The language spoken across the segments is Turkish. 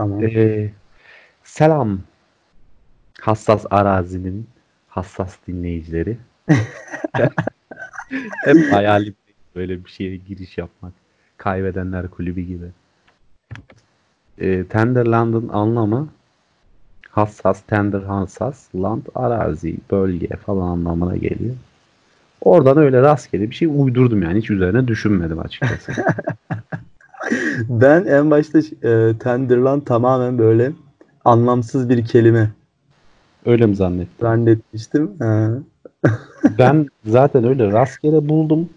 Tamam. Ee, selam hassas arazinin hassas dinleyicileri. Hep hayalim böyle bir şeye giriş yapmak. Kaybedenler kulübü gibi. Ee, Tenderland'ın anlamı hassas, tender hassas, land arazi, bölge falan anlamına geliyor. Oradan öyle rastgele bir şey uydurdum yani. Hiç üzerine düşünmedim açıkçası. Ben en başta e, Tenderland tamamen böyle anlamsız bir kelime öyle mi zannettim? zannetmiştim. Ben zaten öyle rastgele buldum.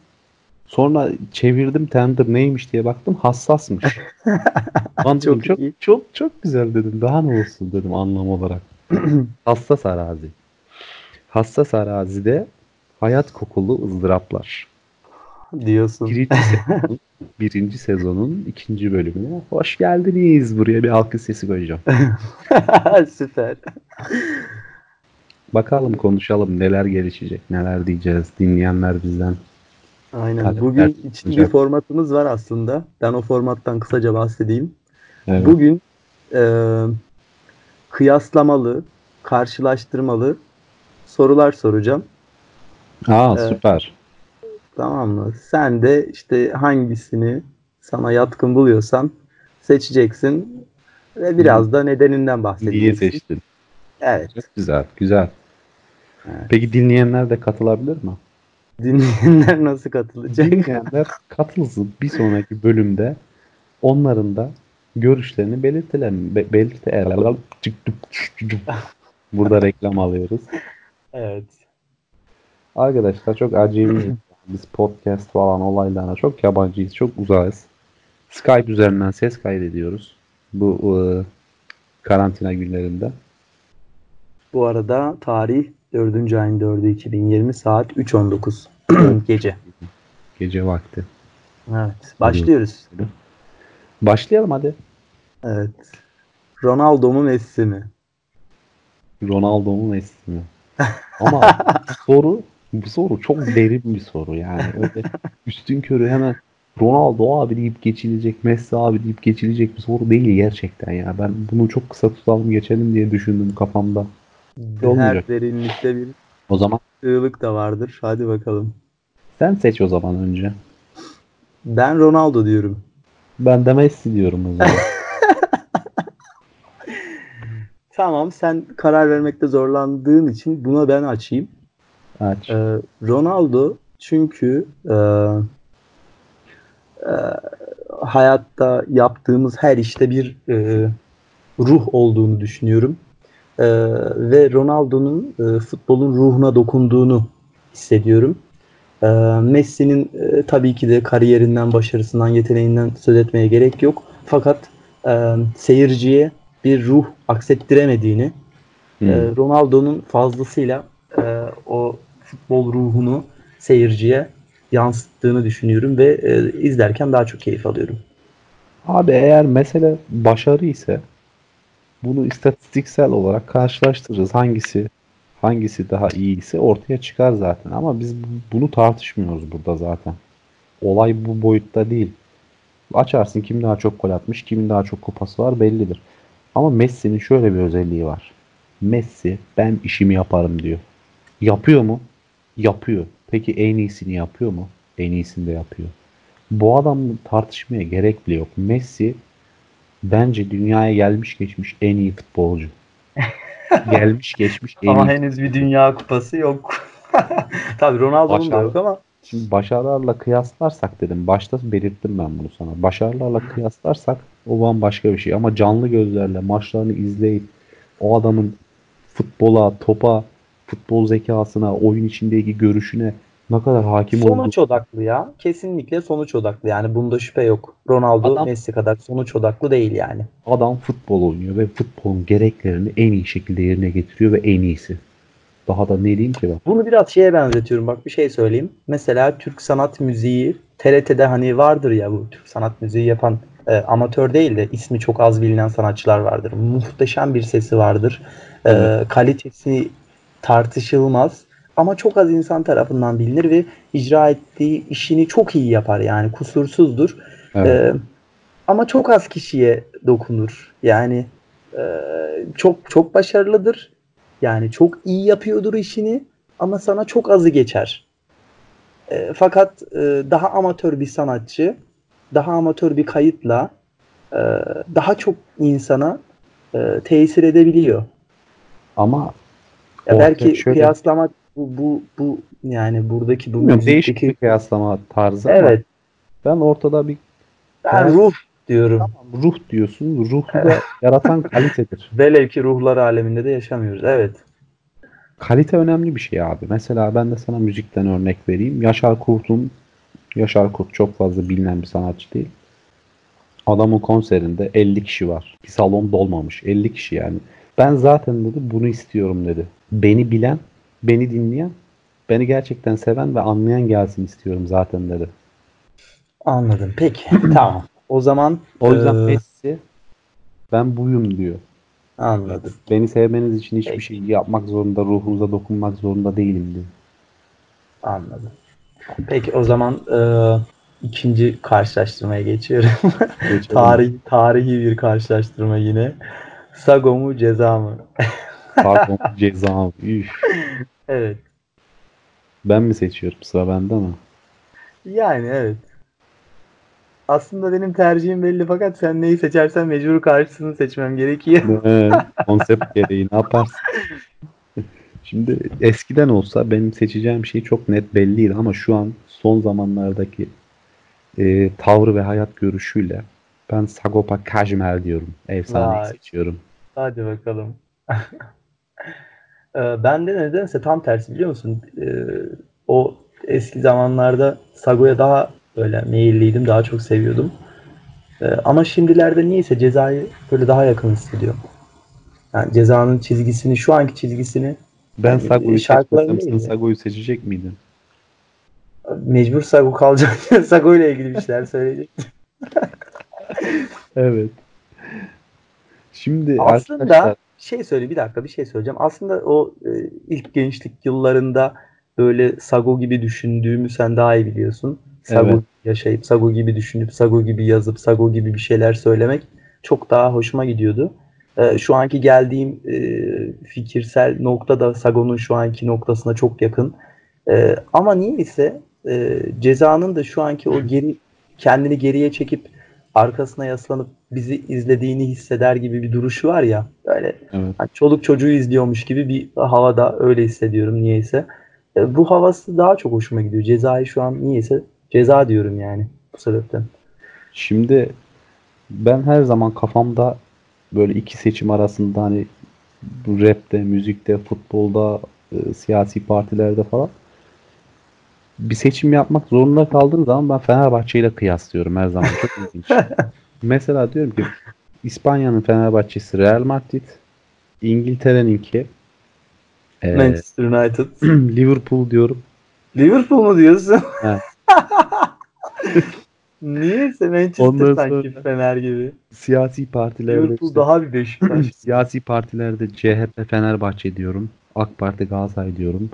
Sonra çevirdim tender neymiş diye baktım hassasmış. Lan Çok çok, iyi. çok çok güzel dedim. Daha ne olsun dedim anlam olarak. Hassas arazi. Hassas arazide hayat kokulu ızdıraplar. Diyorsun. Birinci sezonun, birinci sezonun ikinci bölümüne hoş geldiniz. Buraya bir alkış sesi koyacağım. Süper. Bakalım konuşalım neler gelişecek, neler diyeceğiz. Dinleyenler bizden Aynen. Hadi, Bugün için bir formatımız var aslında. Ben o formattan kısaca bahsedeyim. Evet. Bugün e, kıyaslamalı, karşılaştırmalı sorular soracağım. Aa Evet. süper. Tamam mı? Sen de işte hangisini sana yatkın buluyorsan seçeceksin ve biraz da nedeninden Niye bahsedeceksin. seçtin? Evet. Çok güzel, güzel. Evet. Peki dinleyenler de katılabilir mi? Dinleyenler nasıl katılacak? Dinleyenler katılsın. Bir sonraki bölümde onların da görüşlerini belirtilen be, belirte Burada reklam alıyoruz. Evet. Arkadaşlar çok acemiyiz. Biz podcast falan olaylarına çok yabancıyız, çok uzağız. Skype üzerinden ses kaydediyoruz. Bu e, karantina günlerinde. Bu arada tarih 4. ayın 4'ü 2020 saat 3.19 gece. Gece vakti. Evet. Başlıyoruz. Başlayalım hadi. Evet. Ronaldo mu Messi mi? Ronaldo mu Messi mi? Ama soru bu soru çok derin bir soru yani. Öyle üstün körü hemen Ronaldo abi deyip geçilecek, Messi abi deyip geçilecek bir soru değil gerçekten ya. Ben bunu çok kısa tutalım geçelim diye düşündüm kafamda. Her Olmayacak. derinlikte bir O zaman ığlık da vardır. Hadi bakalım. sen seç o zaman önce. Ben Ronaldo diyorum. Ben de Messi diyorum o zaman. Tamam sen karar vermekte zorlandığın için buna ben açayım. Aç. Ee, Ronaldo çünkü e, e, hayatta yaptığımız her işte bir e, ruh olduğunu düşünüyorum. E, ve Ronaldo'nun e, futbolun ruhuna dokunduğunu hissediyorum. E, Messi'nin e, tabii ki de kariyerinden, başarısından, yeteneğinden söz etmeye gerek yok. Fakat e, seyirciye bir ruh aksettiremediğini, Hmm. ee, Ronaldo'nun fazlasıyla e, o futbol ruhunu seyirciye yansıttığını düşünüyorum ve e, izlerken daha çok keyif alıyorum. Abi eğer mesele başarı ise bunu istatistiksel olarak karşılaştırırız. Hangisi hangisi daha iyi ise ortaya çıkar zaten. Ama biz bu- bunu tartışmıyoruz burada zaten. Olay bu boyutta değil. Açarsın kim daha çok gol atmış, kimin daha çok kupası var bellidir. Ama Messi'nin şöyle bir özelliği var. Messi ben işimi yaparım diyor. Yapıyor mu? Yapıyor. Peki en iyisini yapıyor mu? En iyisini de yapıyor. Bu adamın tartışmaya gerek bile yok. Messi bence dünyaya gelmiş geçmiş en iyi futbolcu. gelmiş geçmiş en Ama iyi. henüz bir dünya kupası yok. Tabii Ronaldo'nun da yok ama Şimdi başarılarla kıyaslarsak dedim. Başta belirttim ben bunu sana. Başarılarla kıyaslarsak o bambaşka bir şey. Ama canlı gözlerle maçlarını izleyip o adamın futbola, topa, futbol zekasına, oyun içindeki görüşüne ne kadar hakim olduğu sonuç odaklı ya. Kesinlikle sonuç odaklı. Yani bunda şüphe yok. Ronaldo Adam- Messi kadar sonuç odaklı değil yani. Adam futbol oynuyor ve futbolun gereklerini en iyi şekilde yerine getiriyor ve en iyisi. Daha da ne diyeyim ki ben? Bunu biraz şeye benzetiyorum. Bak bir şey söyleyeyim. Mesela Türk sanat müziği TRT'de hani vardır ya bu Türk sanat müziği yapan e, amatör değil de ismi çok az bilinen sanatçılar vardır. Muhteşem bir sesi vardır. E, Evet. Kalitesi tartışılmaz. Ama çok az insan tarafından bilinir ve icra ettiği işini çok iyi yapar yani kusursuzdur. Evet. E, ama çok az kişiye dokunur. Yani e, çok çok başarılıdır. Yani çok iyi yapıyordur işini ama sana çok azı geçer. E, fakat e, daha amatör bir sanatçı, daha amatör bir kayıtla e, daha çok insana e, tesir edebiliyor. Ama Ya belki şöyle- kıyaslamak bu, bu bu yani buradaki bu bilmiyorum, değişik müzikteki bir kıyaslama tarzı ama evet ben ortada bir ben ruh diyorum. ruh diyorsun. Ruhu da yaratan kalitedir. Velev ki ruhlar aleminde de yaşamıyoruz. Evet. Kalite önemli bir şey abi. Mesela ben de sana müzikten örnek vereyim. Yaşar Kurt'un Yaşar Kurt çok fazla bilinen bir sanatçı değil. Adamın konserinde 50 kişi var. Bir salon dolmamış. 50 kişi yani. Ben zaten dedi bunu istiyorum dedi. Beni bilen, beni dinleyen, beni gerçekten seven ve anlayan gelsin istiyorum zaten dedi. Anladım. Peki. tamam. O zaman O yüzden eee, Messi ben buyum diyor. anladım. Beni sevmeniz için hiçbir Peki. şey yapmak zorunda, ruhunuza dokunmak zorunda değilim diyor. Anladım. Peki o zaman eee, ikinci karşılaştırmaya geçiyorum. Tarih, tarihi bir karşılaştırma yine. Sago mu ceza mı? Pardon, ceza. Üf. Evet. Ben mi seçiyorum? Sıra bende mi? Yani evet. Aslında benim tercihim belli fakat sen neyi seçersen mecbur karşısını seçmem gerekiyor. Evet, konsept gereği ne yaparsın? Şimdi eskiden olsa benim seçeceğim şey çok net belliydi ama şu an son zamanlardaki e, tavrı ve hayat görüşüyle ben Sagopa Kajmer diyorum. Efsaneyi Vay. seçiyorum. Hadi bakalım. Ee, ben de nedense tam tersi biliyor musun? Ee, o eski zamanlarda Sago'ya daha böyle meyilliydim. Daha çok seviyordum. Ee, ama şimdilerde niyeyse cezayı böyle daha yakın hissediyorum. Yani cezanın çizgisini, şu anki çizgisini Ben Yani Sago'yu şarkıların seçmesem sen değil mi? Sago'yu seçecek miydin? mecbur Sago kalacak. Sago ile ilgili bir şeyler söyleyecek. Evet. Şimdi Aslında arkadaşlar şey söyle bir dakika bir şey söyleyeceğim. Aslında o e, ilk gençlik yıllarında böyle Sago gibi düşündüğümü sen daha iyi biliyorsun. Sago Evet. yaşayıp Sago gibi düşünüp Sago gibi yazıp Sago gibi bir şeyler söylemek çok daha hoşuma gidiyordu. E, şu anki geldiğim e, fikirsel nokta da Sago'nun şu anki noktasına çok yakın. E, ama niyeyse e, cezanın da şu anki o geri kendini geriye çekip arkasına yaslanıp bizi izlediğini hisseder gibi bir duruşu var ya. Böyle evet. hani çoluk çocuğu izliyormuş gibi bir havada öyle hissediyorum niyeyse. E, bu havası daha çok hoşuma gidiyor. Cezayı şu an niyeyse ceza diyorum yani bu sebepten. Şimdi ben her zaman kafamda böyle iki seçim arasında hani bu rapte, müzikte, futbolda, e, siyasi partilerde falan bir seçim yapmak zorunda kaldığım zaman ben Fenerbahçe ile kıyaslıyorum her zaman. Çok ilginç. Mesela diyorum ki İspanya'nın Fenerbahçesi Real Madrid, İngiltere'ninki e, Manchester United. Liverpool diyorum. Liverpool mu diyorsun? Evet. Niyeyse Manchester Ondan sanki Fener gibi. Siyasi partilerde Liverpool işte- daha bir Beşiktaş. Siyasi partilerde CHP Fenerbahçe diyorum. AK Parti Galatasaray diyorum.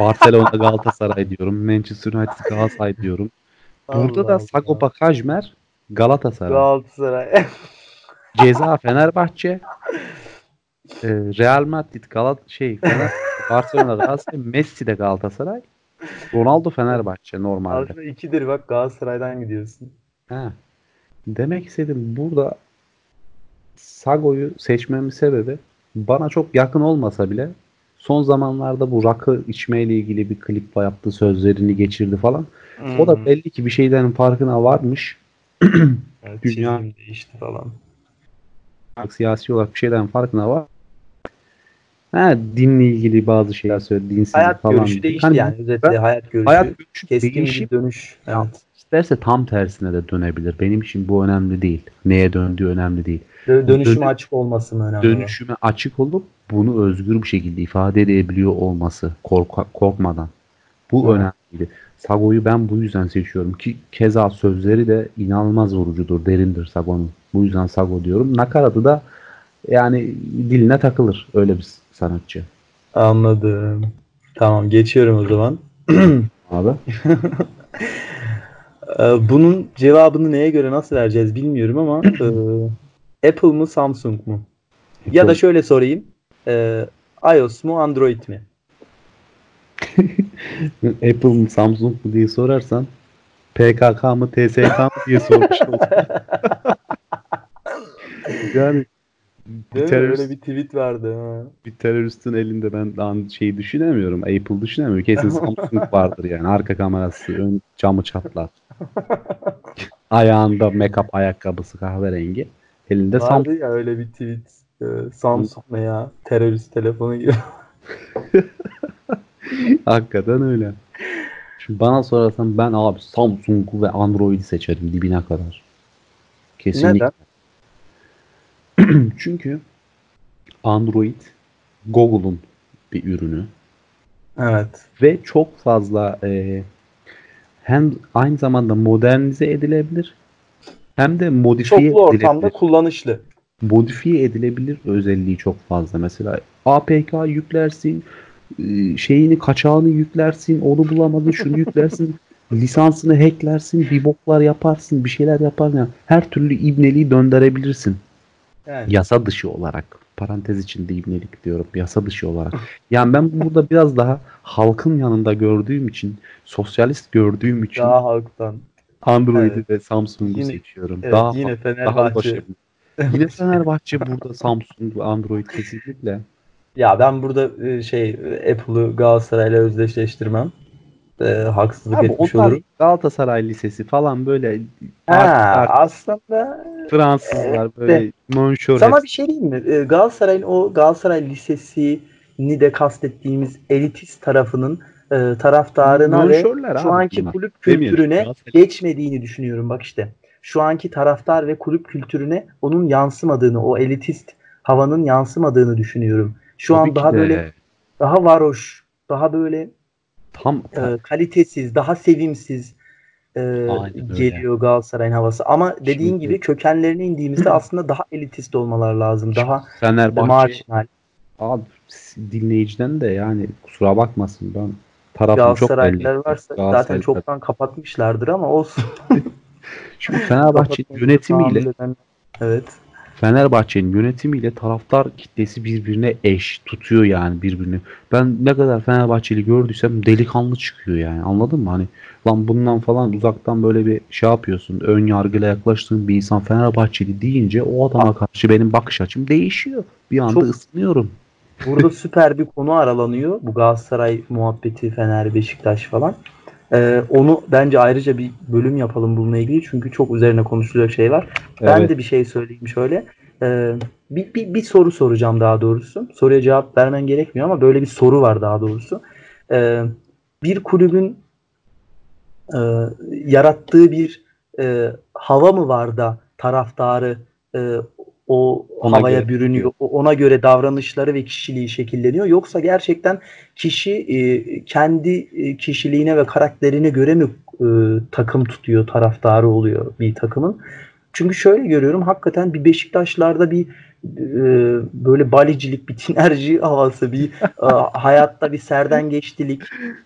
Barcelona Galatasaray diyorum. Manchester United Galatasaray diyorum. Burada Allah da. Sagopa Kajmer Galatasaray. Galatasaray. Ceza Fenerbahçe. e, Real Madrid Galat şey Barcelona Galatasaray. Messi de Galatasaray. Ronaldo Fenerbahçe normalde. Aslında ikidir bak Galatasaray'dan gidiyorsun. Ha. Demek istedim burada Sago'yu seçmemin sebebi bana çok yakın olmasa bile son zamanlarda bu rakı içmeyle ilgili bir klip yaptı, sözlerini geçirdi falan. O Hmm. da belli ki bir şeylerin farkına varmış. Evet, dünya- değişti falan. Siyasi olarak bir şeylerin farkına var. Ha, dinle ilgili bazı şeyler söyledi, dinsizlik Hayat falan. görüşü değişti Hani yani. Özetle ben- hayat görüşü. Hayat görüşü keskin değişip bir dönüş. Evet. isterse tam tersine de dönebilir. Benim için bu önemli değil. Neye döndüğü önemli değil. Dö- Dönüşüme Dönü- açık olması mı önemli? dönüşüme açık olup bunu özgür bir şekilde ifade edebiliyor olması korka- korkmadan. Bu Evet. önemliydi. Sago'yu ben bu yüzden seçiyorum ki keza sözleri de inanılmaz vurucudur, derindir Sago'nun. Bu yüzden Sago diyorum. Nakaratı da yani diline takılır öyle bir sanatçı. Anladım. Tamam geçiyorum o zaman. Abi. Ee, bunun cevabını neye göre nasıl vereceğiz bilmiyorum ama e, Apple mı Samsung mu? Ya da şöyle sorayım. E, iOS mu Android mi? Apple mı Samsung mu diye sorarsan PKK mı TSK mı diye sormuş yani bir terörist, Öyle bir tweet vardı. Ha. bir teröristin elinde ben an şeyi düşünemiyorum. Apple düşünemiyorum. Kesin Samsung vardır yani. Arka kamerası, ön camı çatlar. Ayağında make-up ayakkabısı kahverengi. Elinde Samsung. Vardı ya öyle bir tweet. E, Samsung ne ya? Terörist telefonu gibi. Hakikaten öyle. Şimdi bana sorarsan ben abi Samsung'u ve Android'i seçerim dibine kadar. Kesinlikle. Neden? Çünkü Android Google'un bir ürünü Evet. ve çok fazla e, hem aynı zamanda modernize edilebilir hem de modifiye Çoklu ortamda edilebilir. kullanışlı. Modifiye edilebilir özelliği çok fazla. Mesela APK yüklersin, e, şeyini kaçağını yüklersin, onu bulamadın şunu yüklersin, lisansını hacklersin, bir boklar yaparsın, bir şeyler yaparsın. Yani her türlü ibneliği döndürebilirsin. Yani. Yasa dışı olarak. Parantez içinde ibnelik diyorum. Yasa dışı olarak. Yani ben burada biraz daha halkın yanında gördüğüm için, sosyalist gördüğüm için Daha halktan. Android'i Evet. ve Samsung'u Yine- seçiyorum. Evet, daha yine daha Fenerbahçe. başarılı. Yine Fenerbahçe burada Samsung ve Android kesinlikle. Ya ben burada e, şey e, Apple'ı Galatasaray'la özdeşleştirmem. E, haksızlık Abi etmiş olurum. Galatasaray Lisesi falan böyle Ha, art- art- aslında Fransızlar böyle monşör sana bir şey diyeyim mi? E, Galatasaray'ın o Galatasaray Lisesi'ni de kastettiğimiz elitist tarafının e, taraftarına ve şu anki bunlar. kulüp Demiyorum, kültürüne Galatasaray- geçmediğini düşünüyorum bak işte. Şu anki taraftar ve kulüp kültürüne onun yansımadığını, o elitist havanın yansımadığını düşünüyorum. Şu Tabii an daha de. böyle daha varoş, daha böyle tam e, kalitesiz, daha sevimsiz e, Aynen öyle. geliyor Galatasaray'ın havası. Ama dediğin Şimdi- gibi kökenlerine indiğimizde aslında daha elitist olmalar lazım. Daha Fenerbahçe marjinal. abi dinleyiciden de yani kusura bakmasın ben tarafım çok belli. Varsa zaten çoktan kapatmışlardır ama olsun. Çünkü Fenerbahçe'nin yönetimiyle Evet. Fenerbahçe'nin yönetimiyle taraftar kitlesi birbirine eş tutuyor yani birbirini. Ben ne kadar Fenerbahçeli gördüysem delikanlı çıkıyor yani anladın mı? Hani lan bundan falan uzaktan böyle bir şey yapıyorsun. Ön yargıyla yaklaştığın bir insan Fenerbahçeli deyince o adama karşı benim bakış açım değişiyor. Bir anda Çok- ısınıyorum. Burada süper bir konu aralanıyor. Bu Galatasaray muhabbeti, Fener, Beşiktaş falan. Ee, onu bence ayrıca bir bölüm yapalım bununla ilgili. Çünkü çok üzerine konuşulacak şey var. Ben Evet. de bir şey söyleyeyim şöyle. Ee, bir, bir, bir soru soracağım daha doğrusu. Soruya cevap vermen gerekmiyor ama böyle bir soru var daha doğrusu. Ee, bir kulübün e, yarattığı bir e, hava mı var da taraftarı e, o Ona havaya göre bürünüyor. Ona göre davranışları ve kişiliği şekilleniyor. Yoksa gerçekten kişi e, kendi e, kişiliğine ve karakterine göre mi e, takım tutuyor, taraftarı oluyor bir takımın? Çünkü şöyle görüyorum hakikaten bir Beşiktaşlarda bir e, böyle balicilik, bir tinerci havası, bir e, hayatta bir serden geçtilik,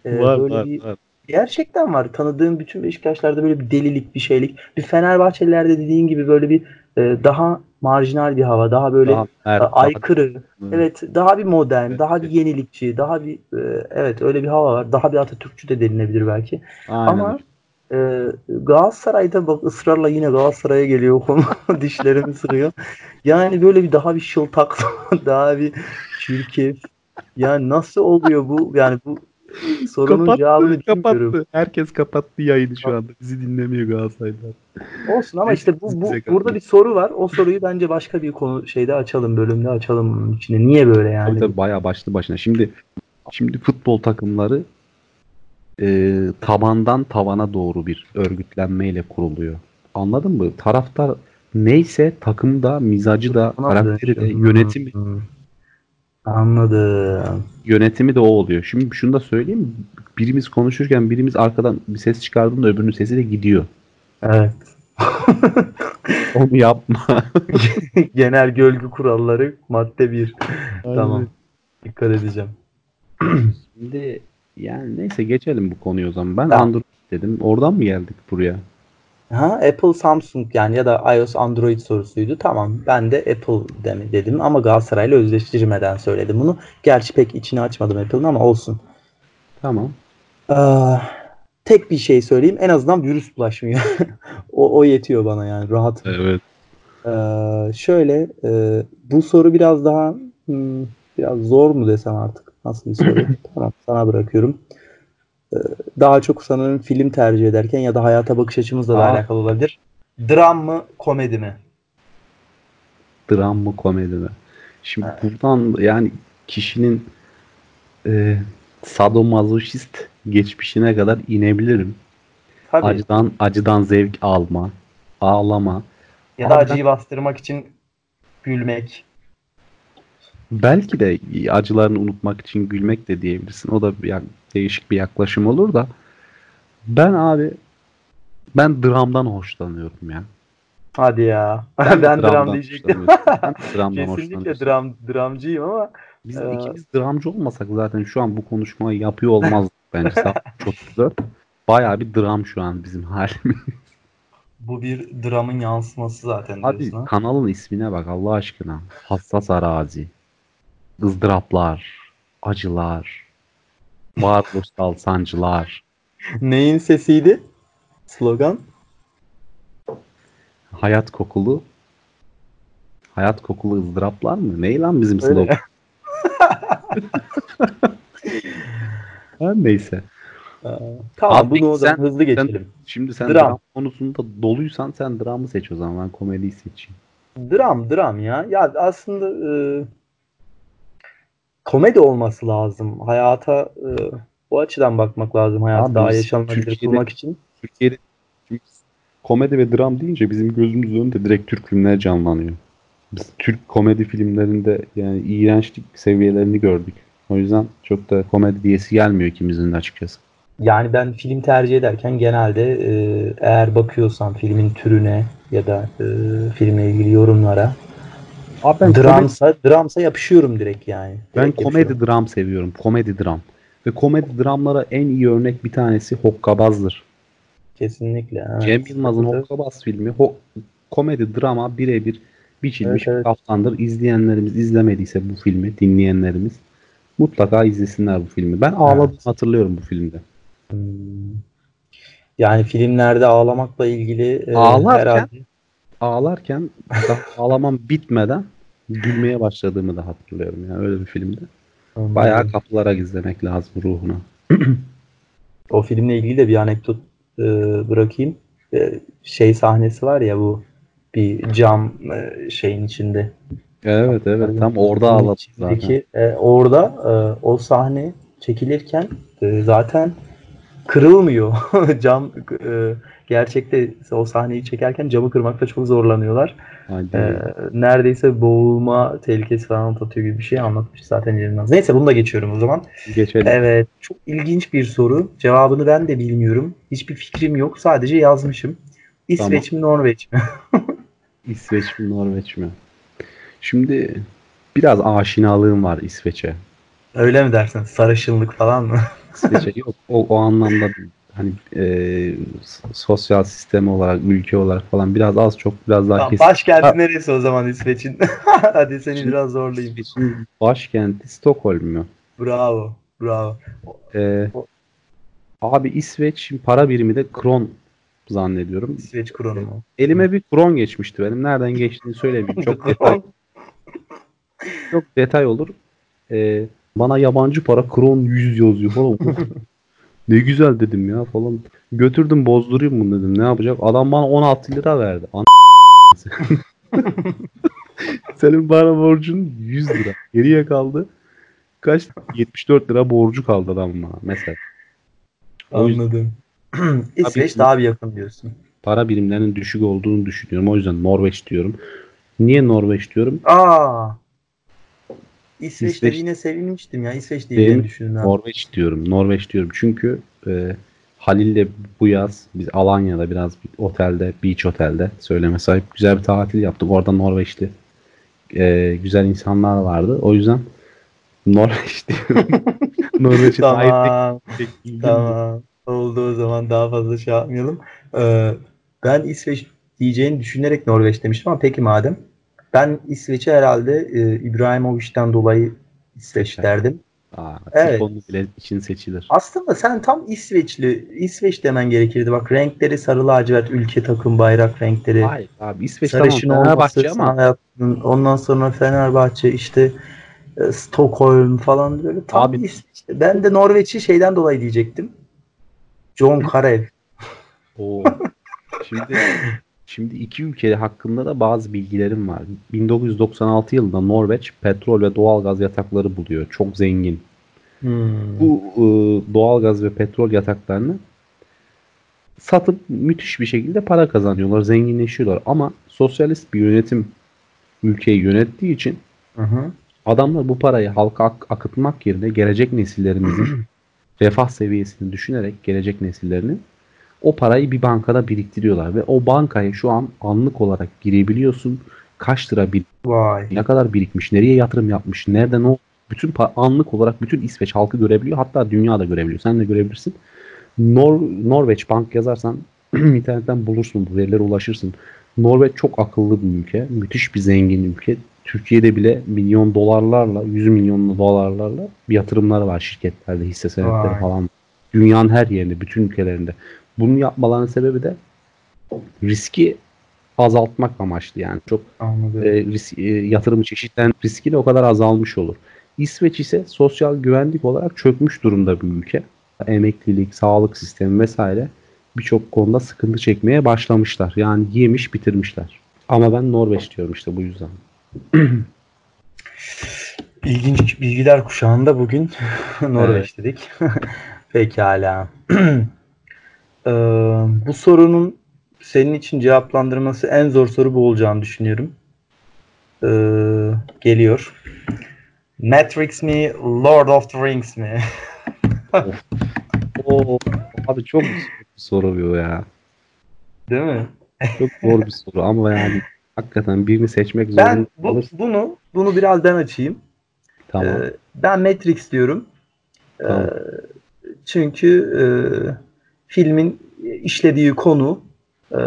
e, böyle bir var. gerçekten var. Tanıdığım bütün Beşiktaşlarda böyle bir delilik, bir şeylik. Bir Fenerbahçelilerde dediğin gibi böyle bir e, daha marjinal bir hava, daha böyle Daha e, daha- aykırı, evet daha bir modern, Evet, daha bir yenilikçi, daha bir e, evet öyle bir hava var. Daha bir Atatürkçü de denilebilir belki. Aynen Ama e, Galatasaray'da bak ısrarla yine Galatasaray'a geliyor konu. Dişlerimi sıkıyor. Yani böyle bir daha bir şıltak, daha bir çirkef. Yani nasıl oluyor bu? Yani bu sorunun cevabını bilmiyorum. kapattı. Herkes kapattı yayını şu anda. Bizi dinlemiyor Galatasaraylılar. Olsun ama işte bu, bu burada bir soru var. O soruyu bence başka bir konu şeyde açalım, bölümde açalım bunun içine. Niye böyle yani? Tabii tabii bayağı başlı başına. Şimdi şimdi futbol takımları e, tabandan tavana doğru bir örgütlenmeyle kuruluyor. Anladın mı? Taraftar neyse takım da, mizacı da, karakteri de, yönetimi Hmm. Anladım. yönetimi de o oluyor. Şimdi şunu da söyleyeyim. Birimiz konuşurken birimiz arkadan bir ses çıkardığında öbürünün sesi de gidiyor. Evet. Onu yapma. Genel gölgü kuralları madde 1. Tamam. Dikkat edeceğim. Şimdi yani neyse geçelim bu konuyu o zaman. Ben Tamam. Android dedim. Oradan mı geldik buraya? Ha, Apple Samsung yani ya da iOS Android sorusuydu. Tamam ben de Apple demi dedim ama Galatasaray'la özleştirmeden söyledim bunu. Gerçi pek içini açmadım Apple'ın ama olsun. Tamam. Ee, tek bir şey söyleyeyim en azından virüs bulaşmıyor. o, o yetiyor bana yani rahat. Evet. Ee, şöyle e, bu soru biraz daha hmm, biraz zor mu desem artık nasıl bir soru? tamam sana bırakıyorum. Daha çok sanırım film tercih ederken ya da hayata bakış açımızla da Aa. alakalı olabilir. Dram mı komedi mi? Dram mı komedi mi? Şimdi Evet. buradan yani kişinin e, sadomazoşist geçmişine kadar inebilirim. Tabii. Acıdan acıdan zevk alma, ağlama. ya da Abi ben- acıyı bastırmak için gülmek. Belki de acılarını unutmak için gülmek de diyebilirsin. O da yak- değişik bir yaklaşım olur da. Ben abi ben dramdan hoşlanıyorum ya. Hadi ya. Ben, Ben, dram dramdan diyecektim. hoşlanıyorum. Ben dramdan Kesinlikle dram dramcıyım ama Biz Ee, ikimiz dramcı olmasak zaten şu an bu konuşmayı yapıyor olmazdık bence. Çok güzel. Bayağı bir dram şu an bizim halimiz. bu bir dramın yansıması zaten Hadi diyorsun ha. kanalın ismine bak Allah aşkına. Hassas arazi. ızdıraplar, acılar, varoluşsal sancılar. Neyin sesiydi? Slogan. Hayat kokulu. Hayat kokulu ızdıraplar mı? Ney lan bizim Öyle. slogan? Her neyse. Ee, tamam Abi bunu o zaman sen- hızlı geçelim. Şimdi sen Dram. dram. konusunda doluysan sen dramı seç o zaman. Ben komediyi seçeyim. Dram dram ya. Ya aslında e, komedi olması lazım. Hayata e, o açıdan bakmak lazım. Hayatı Abi daha yaşanabilir kılmak için. Türkiye'de Türk komedi ve dram deyince bizim gözümüz önünde direkt Türk filmleri canlanıyor. Biz Türk komedi filmlerinde yani iğrençlik seviyelerini gördük. O yüzden çok da komedi diyesi gelmiyor ikimizin de açıkçası. Yani ben film tercih ederken genelde e, eğer bakıyorsam filmin türüne ya da e, filmle ilgili yorumlara Abi ben komedi, dramsa dramsa yapışıyorum direkt yani. ben Direkt komedi yapışıyorum. dram seviyorum. Komedi dram. Ve komedi dramlara en iyi örnek bir tanesi Hokkabaz'dır. kesinlikle. evet. Cem Yılmaz'ın Evet. Hokkabaz filmi ho- komedi drama birebir biçilmiş Evet, evet. kaftandır. İzleyenlerimiz izlemediyse bu filmi, dinleyenlerimiz mutlaka izlesinler bu filmi. Ben ağladım hatırlıyorum bu filmde. Hmm. Yani filmlerde ağlamakla ilgili e, Ağlarken- herhalde Ağlarken daha ağlamam bitmeden gülmeye başladığımı da hatırlıyorum yani öyle bir filmde. Bayağı kapılara izlemek lazım ruhuna. o filmle ilgili de bir anekdot e, bırakayım. E, şey sahnesi var ya bu bir cam e, şeyin içinde. Evet evet tam orada ağladım zaten. e, orada e, o sahne çekilirken e, zaten kırılmıyor. Cam e, gerçekte o sahneyi çekerken camı kırmakta çok zorlanıyorlar. Hadi. E, neredeyse boğulma tehlikesi falan tatıyor gibi bir şey anlatmış zaten Yılmaz. Neyse bunu da geçiyorum o zaman. Geçelim. Evet, çok ilginç bir soru. Cevabını ben de bilmiyorum. Hiçbir fikrim yok. Sadece yazmışım. İsveç mi Norveç mi? İsveç mi Norveç mi? Şimdi biraz aşinalığım var İsveç'e. Öyle mi dersin? Sarışınlık falan mı? İsveç'e yok. O, o anlamda değil. Hani e, sosyal sistem olarak, ülke olarak falan biraz az çok biraz daha Tamam, kesin. başkenti Ha. neresi o zaman İsveç'in? Hadi seni Şimdi- biraz zorlayayım. İsveç'in başkenti Stockholm mu? Bravo. Bravo. E, abi İsveç para birimi de kron zannediyorum. İsveç kronu mu? Elime bir kron geçmişti benim. Nereden geçtiğini söylemeyeyim. Çok detay, çok detay olur. E, bana yabancı para kron 100 yazıyor falan. ne güzel dedim ya falan. Götürdüm bozdurayım bunu dedim. Ne yapacak? Adam bana 16 lira verdi. An- Senin bana borcun 100 lira. Geriye kaldı. Kaç? 74 lira borcu kaldı adam bana mesela. O yüzden Anladım. İsveç daha bir yakın diyorsun. para birimlerinin düşük olduğunu düşünüyorum. O yüzden Norveç diyorum. Niye Norveç diyorum? Aa. İsveç, İsveç- dediğine sevinmiştim ya. İsveç diye düşündüm. ha. Norveç diyorum. Norveç diyorum. Çünkü e, Halil'le bu yaz biz Alanya'da biraz bir otelde, beach otelde söyleme sahip güzel bir tatil yaptık. Orada Norveçli e, güzel insanlar vardı. O yüzden Norveç diyorum. Norveç'e Tamam. Tamam. Oldu o zaman daha fazla şey yapmayalım. Ee, ben İsveç diyeceğini düşünerek Norveç demiştim ama peki madem. Ben İsveç'e herhalde e, İbrahimovic'den dolayı İsveç derdim. Aa, Evet. bile için seçilir. Aslında sen tam İsveçli, İsveç demen gerekirdi. Bak renkleri sarı lacivert, ülke takım bayrak renkleri. Hayır abi İsveç tamam Sarışın Fenerbahçe ama sana yaptın. Ondan sonra Fenerbahçe işte e, Stockholm falan böyle tam Abi- İsveç'te. Ben de Norveç'i şeyden dolayı diyecektim. John Karev. o şimdi şimdi iki ülke hakkında da bazı bilgilerim var. 1996 yılında Norveç petrol ve doğalgaz yatakları buluyor. Çok zengin. Hmm. Bu e, doğalgaz ve petrol yataklarını satıp müthiş bir şekilde para kazanıyorlar, zenginleşiyorlar. Ama sosyalist bir yönetim ülkeyi yönettiği için Hı hı. adamlar bu parayı halka ak- akıtmak yerine gelecek nesillerimizin refah seviyesini düşünerek gelecek nesillerinin o parayı bir bankada biriktiriyorlar ve o bankaya şu an anlık olarak girebiliyorsun. Kaç lira bir Vay. ne kadar birikmiş, nereye yatırım yapmış, nereden o bütün anlık olarak bütün İsveç halkı görebiliyor. Hatta dünya da görebiliyor. Sen de görebilirsin. Nor Norveç Bank yazarsan internetten bulursun bu verilere ulaşırsın. Norveç çok akıllı bir ülke. Müthiş bir zengin ülke. Türkiye'de bile milyon dolarlarla, 100 milyon dolarlarla yatırımları var şirketlerde, hisse senetleri Vay. falan. Dünyanın her yerinde, bütün ülkelerinde. Bunu yapmalarının sebebi de riski azaltmak amaçlı yani. Çok Anladım. e, ris- e, yatırım çeşitlen riski de o kadar azalmış olur. İsveç ise sosyal güvenlik olarak çökmüş durumda bir ülke. Emeklilik, sağlık sistemi vesaire birçok konuda sıkıntı çekmeye başlamışlar. Yani yemiş bitirmişler. Ama ben Norveç diyorum işte bu yüzden. İlginç bilgiler kuşağında bugün Norveç dedik. Pekala. Ee, bu sorunun senin için cevaplandırması en zor soru bu olacağını düşünüyorum. Ee, geliyor. Matrix mi, Lord of the Rings mi? Oo, abi çok soru bu ya. Değil mi? Çok zor bir soru ama yani hakikaten birini seçmek Ben zorunda bu, kalırsın. bunu bunu biraz ben açayım. Tamam. Ee, ben Matrix diyorum. Ee, Tamam. çünkü e, filmin işlediği konu e,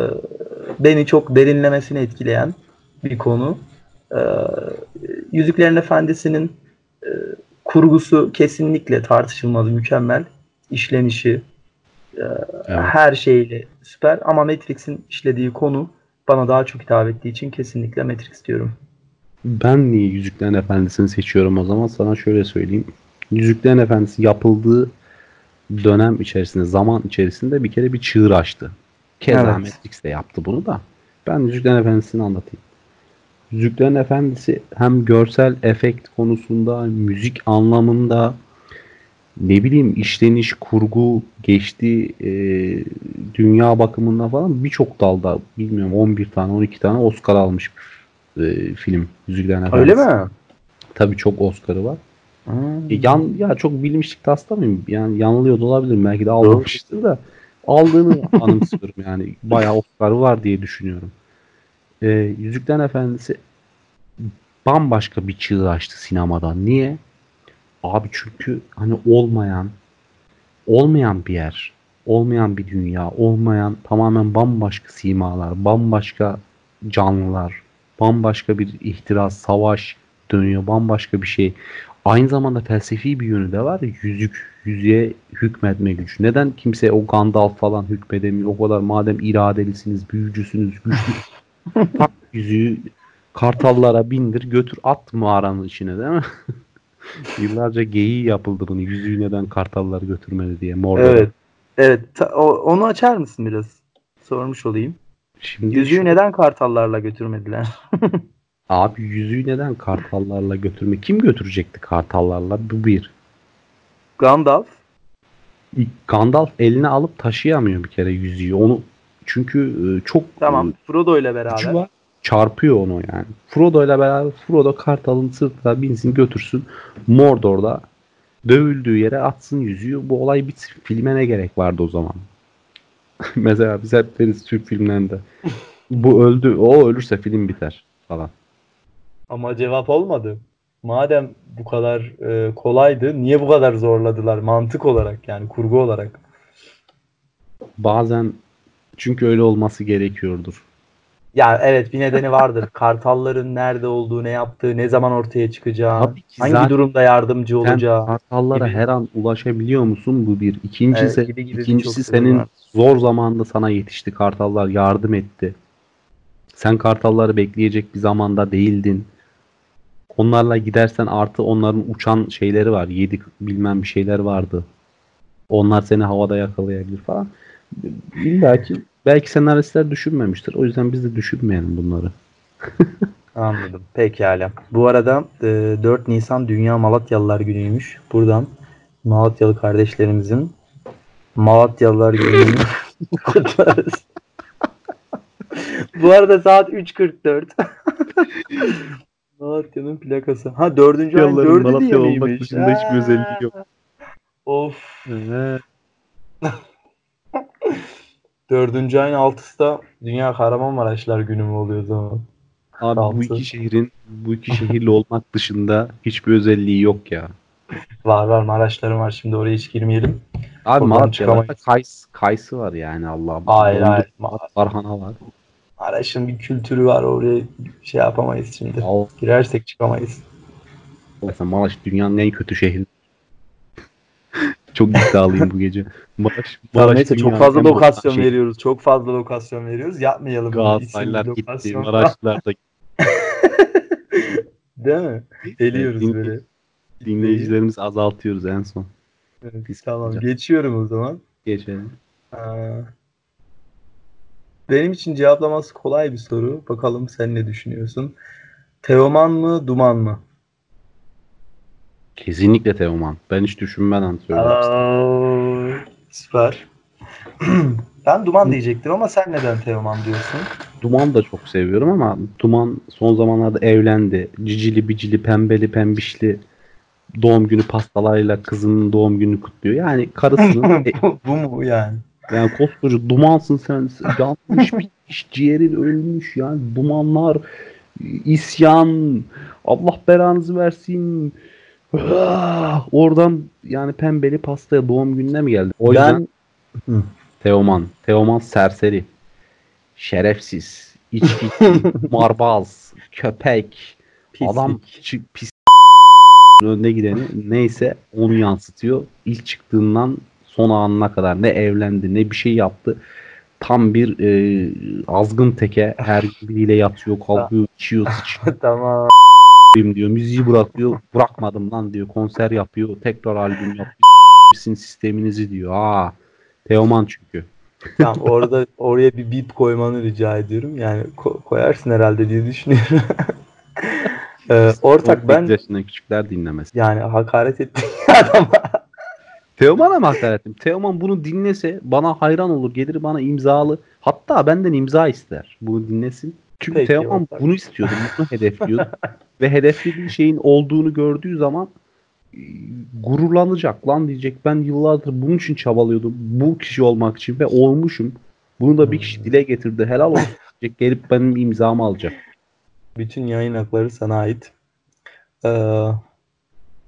beni çok derinlemesine etkileyen bir konu. Ee, Yüzüklerin Efendisi'nin e, kurgusu kesinlikle tartışılmaz, mükemmel. İşlenişi, Evet. her şeyle süper. Ama Matrix'in işlediği konu bana daha çok hitap ettiği için kesinlikle Matrix diyorum. Ben niye Yüzüklerin Efendisi'ni seçiyorum o zaman sana şöyle söyleyeyim. Yüzüklerin Efendisi yapıldığı dönem içerisinde, zaman içerisinde bir kere bir çığır açtı. Keza Evet. Matrix de yaptı bunu da. Ben Yüzüklerin Efendisi'ni anlatayım. Yüzüklerin Efendisi hem görsel efekt konusunda, müzik anlamında, ne bileyim işleniş, kurgu, geçtiği e, dünya bakımında falan birçok dalda bilmiyorum 11 tane 12 tane Oscar almış bir e, film Yüzüklerin Efendisi. Öyle mi? Tabii çok Oscar'ı var. Hmm. E, yan, ya çok bilinmişlik hasta mıyım? Yani yanılıyor da olabilirim. Belki de almamıştır da aldığını anımsıyorum yani. Bayağı Oscar'ı var diye düşünüyorum. E, Yüzüklerin Efendisi bambaşka bir çığ açtı sinemadan. Niye? Abi çünkü hani olmayan olmayan bir yer, olmayan bir dünya, olmayan tamamen bambaşka simalar, bambaşka canlılar, bambaşka bir ihtiras, savaş dönüyor, bambaşka bir şey. Aynı zamanda felsefi bir yönü de var. Yüzük, yüzüğe hükmetme gücü. Neden kimse o Gandalf falan hükmedemiyor? O kadar madem iradelisiniz, büyücüsünüz, güçlü. tak yüzüğü kartallara bindir, götür at mağaranın içine değil mi? Yıllarca geyiği yapıldı bunu. Yüzüğü neden kartalları götürmedi diye. Mordor'a. Evet. Evet. Ta- o- onu açar mısın biraz? Sormuş olayım. Şimdi Yüzüğü şu- neden kartallarla götürmediler? Abi yüzüğü neden kartallarla götürme? Kim götürecekti kartallarla? Bu bir. Gandalf. Gandalf eline alıp taşıyamıyor bir kere yüzüğü. Onu çünkü e, çok Tamam. e, Frodo ile beraber. var. Çarpıyor onu yani. Frodo ile beraber Frodo kartalın sırtına binsin götürsün. Mordor'da dövüldüğü yere atsın yüzüğü. Bu olay bitsin. Filme ne gerek vardı o zaman? Mesela biz hep deriz Türk filmlerinde. Bu öldü. O ölürse film biter falan. Ama cevap olmadı. Madem bu kadar e, kolaydı, niye bu kadar zorladılar mantık olarak yani kurgu olarak? bazen Çünkü öyle olması gerekiyordur. Ya evet bir nedeni vardır. Kartalların nerede olduğu, ne yaptığı, ne zaman ortaya çıkacağı, hangi durumda yardımcı olacağı. kartallara gibi. her an ulaşabiliyor musun? Bu bir. İkincisi, Evet, gibi gibi ikincisi senin var. zor zamanda sana yetişti. Kartallar yardım etti. Sen kartalları bekleyecek bir zamanda değildin. Onlarla gidersen artı onların uçan şeyleri var. Yedik bilmem bir şeyler vardı. Onlar seni havada yakalayabilir falan. İlla ki belki senaristler düşünmemiştir. O yüzden biz de düşünmeyelim bunları. Anladım. Pekala. Bu arada e, 4 Nisan Dünya Malatyalılar Günü'ymüş. Buradan Malatyalı kardeşlerimizin Malatyalılar Günü'nü kutlarız. Bu arada saat 3.44. Malatya'nın plakası. Ha dördüncü ayın dördü diye Malatya olmak miymiş? dışında hiçbir özelliği yok. Of. Dördüncü ayın altısı da Dünya Kahramanmaraşlar Günü mü oluyor o zaman? Abi bu Altı. iki şehrin bu iki şehirli olmak dışında hiçbir özelliği yok ya. Var var Maraşlarım var şimdi oraya hiç girmeyelim. Abi çıkamayız. kays, kayısı var yani Allah'ım. Hayır hayır. Ma- Tarhana var. Maraş'ın bir kültürü var oraya şey yapamayız şimdi. Al, Girersek çıkamayız. mesela Maraş dünyanın en kötü şehri. Çok iddialıyım bu gece. Maraş, Maraş neyse çok fazla lokasyon şehri. veriyoruz. Çok fazla lokasyon veriyoruz. Yapmayalım. Galatasaraylar gitti. Maraşlılar da Değil mi? Eliyoruz Din- böyle. Dinleyicilerimiz azaltıyoruz en son. Evet, Biz tamam geçiyorum o zaman. Geçelim. Aa, Benim için cevaplaması kolay bir soru. Bakalım sen ne düşünüyorsun? Teoman mı, Duman mı? Kesinlikle Teoman. Ben hiç düşünmeden söylüyorum. Aa, süper. Ben Duman diyecektim ama sen neden Teoman diyorsun? Duman da çok seviyorum ama Duman son zamanlarda evlendi. Cicili bicili pembeli pembişli doğum günü pastalarıyla kızının doğum gününü kutluyor. Yani karısının bu, bu mu yani? Yani koskoca dumansın sen. Yanmış bitmiş ciğerin ölmüş yani dumanlar isyan Allah belanızı versin. Ah! Oradan yani pembeli pastaya doğum gününe mi geldi? O yüzden Ben Teoman. Teoman serseri. Şerefsiz. içki, marbaz, köpek, pislik. adam pis önde gideni neyse onu yansıtıyor. İlk çıktığından son anına kadar ne evlendi ne bir şey yaptı. Tam bir e, azgın teke her biriyle yatıyor, kalkıyor, içiyor, sıçıyor tamam. diyor. Müziği bırakıyor. Bırakmadım lan diyor. Konser yapıyor. Tekrar albüm yapıyor. Sizin sisteminizi diyor. Aa. Teoman çünkü. Tamam orada oraya bir bip koymanı rica ediyorum. Yani ko- koyarsın herhalde diye düşünüyorum. Ee, ortak 18 ben yaşından küçükler dinlemez. yani hakaret ettim adama. Teoman'a mı hakaret ettim? Teoman bunu dinlese bana hayran olur. Gelir bana imzalı. Hatta benden imza ister. Bunu dinlesin. Çünkü Peki, Teoman ortak. bunu istiyordu. Bunu hedefliyordu. Ve hedeflediği şeyin olduğunu gördüğü zaman e, gururlanacak lan diyecek. Ben yıllardır bunun için çabalıyordum. Bu kişi olmak için ve olmuşum. Bunu da bir kişi Hmm. dile getirdi. Helal olsun diyecek. Gelip benim imzamı alacak. Bütün yayın hakları sana ait. Ee,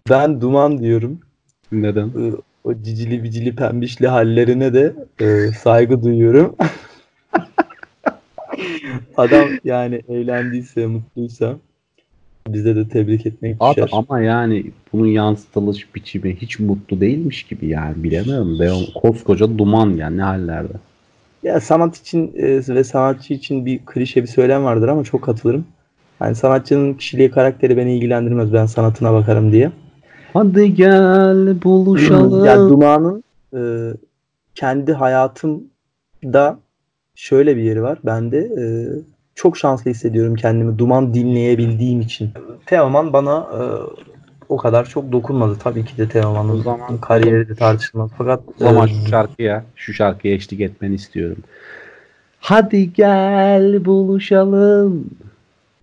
ben Duman diyorum. Neden? Ee, o cicili bicili pembişli hallerine de e, saygı duyuyorum. Adam yani eğlendiyse, mutluysa bize de tebrik etmek Abi düşer. ama yani bunun yansıtılış biçimi hiç mutlu değilmiş gibi yani bilemiyorum. Ben koskoca duman yani ne hallerde. Ya sanat için e, ve sanatçı için bir klişe bir söylem vardır ama çok katılırım. Yani sanatçının kişiliği, karakteri beni ilgilendirmez. Ben sanatına bakarım diye. Hadi gel buluşalım. Yani Duman'ın e, kendi hayatımda şöyle bir yeri var. Ben de e, çok şanslı hissediyorum kendimi Duman dinleyebildiğim için. Teoman bana e, o kadar çok dokunmadı. Tabii ki de Teoman'ın zaman- kariyeri de tartışılmaz. Fakat O zaman e, şu şarkıya, şu şarkıya eşlik etmeni istiyorum. Hadi gel buluşalım.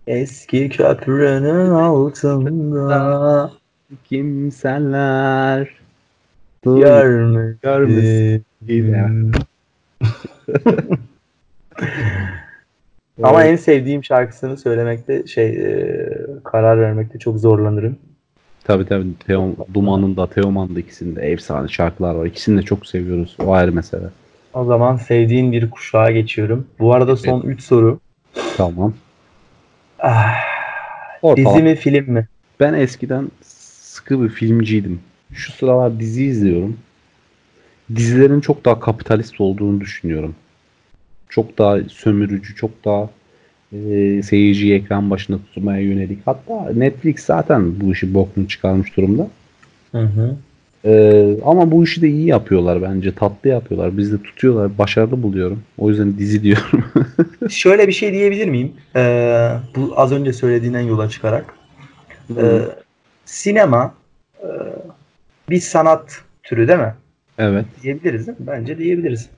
eski köprünün altında Kimseler. görmedim. görmesin. Ama en sevdiğim şarkısını söylemekte şey e, karar vermekte çok zorlanırım. Tabii tabii Teo, Duman'ın da Teoman'ın da ikisinde efsane şarkılar var. İkisini de çok seviyoruz. O ayrı mesele. O zaman sevdiğin bir kuşağa geçiyorum. Bu arada son 3 soru. Tamam. Ah, dizi mi film mi? Ben eskiden sıkı bir filmciydim. Şu sıralar dizi izliyorum. Dizilerin çok daha kapitalist olduğunu düşünüyorum. Çok daha sömürücü, çok daha e, seyirciyi ekran başında tutmaya yönelik. Hatta Netflix zaten bu işi bokunu çıkarmış durumda. Hı hı. E, ama bu işi de iyi yapıyorlar bence. Tatlı yapıyorlar. Biz de tutuyorlar. Başarılı buluyorum. O yüzden dizi diyorum. Şöyle bir şey diyebilir miyim? Ee, bu az önce söylediğinden yola çıkarak. Ee, sinema e, bir sanat türü değil mi? evet. Diyebiliriz değil mi? Bence diyebiliriz.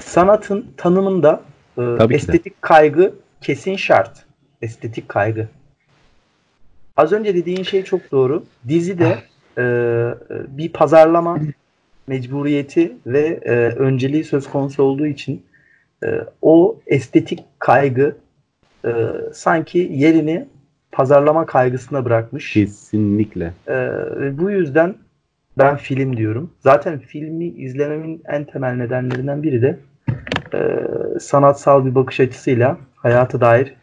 Sanatın tanımında e, Tabii estetik kaygı kesin şart. Estetik kaygı. Az önce dediğin şey çok doğru. Dizide e, bir pazarlama mecburiyeti ve e, önceliği söz konusu olduğu için e, o estetik kaygı e, sanki yerini pazarlama kaygısına bırakmış. Kesinlikle. Ee, bu yüzden ben film diyorum. Zaten filmi izlememin en temel nedenlerinden biri de e, sanatsal bir bakış açısıyla hayata dair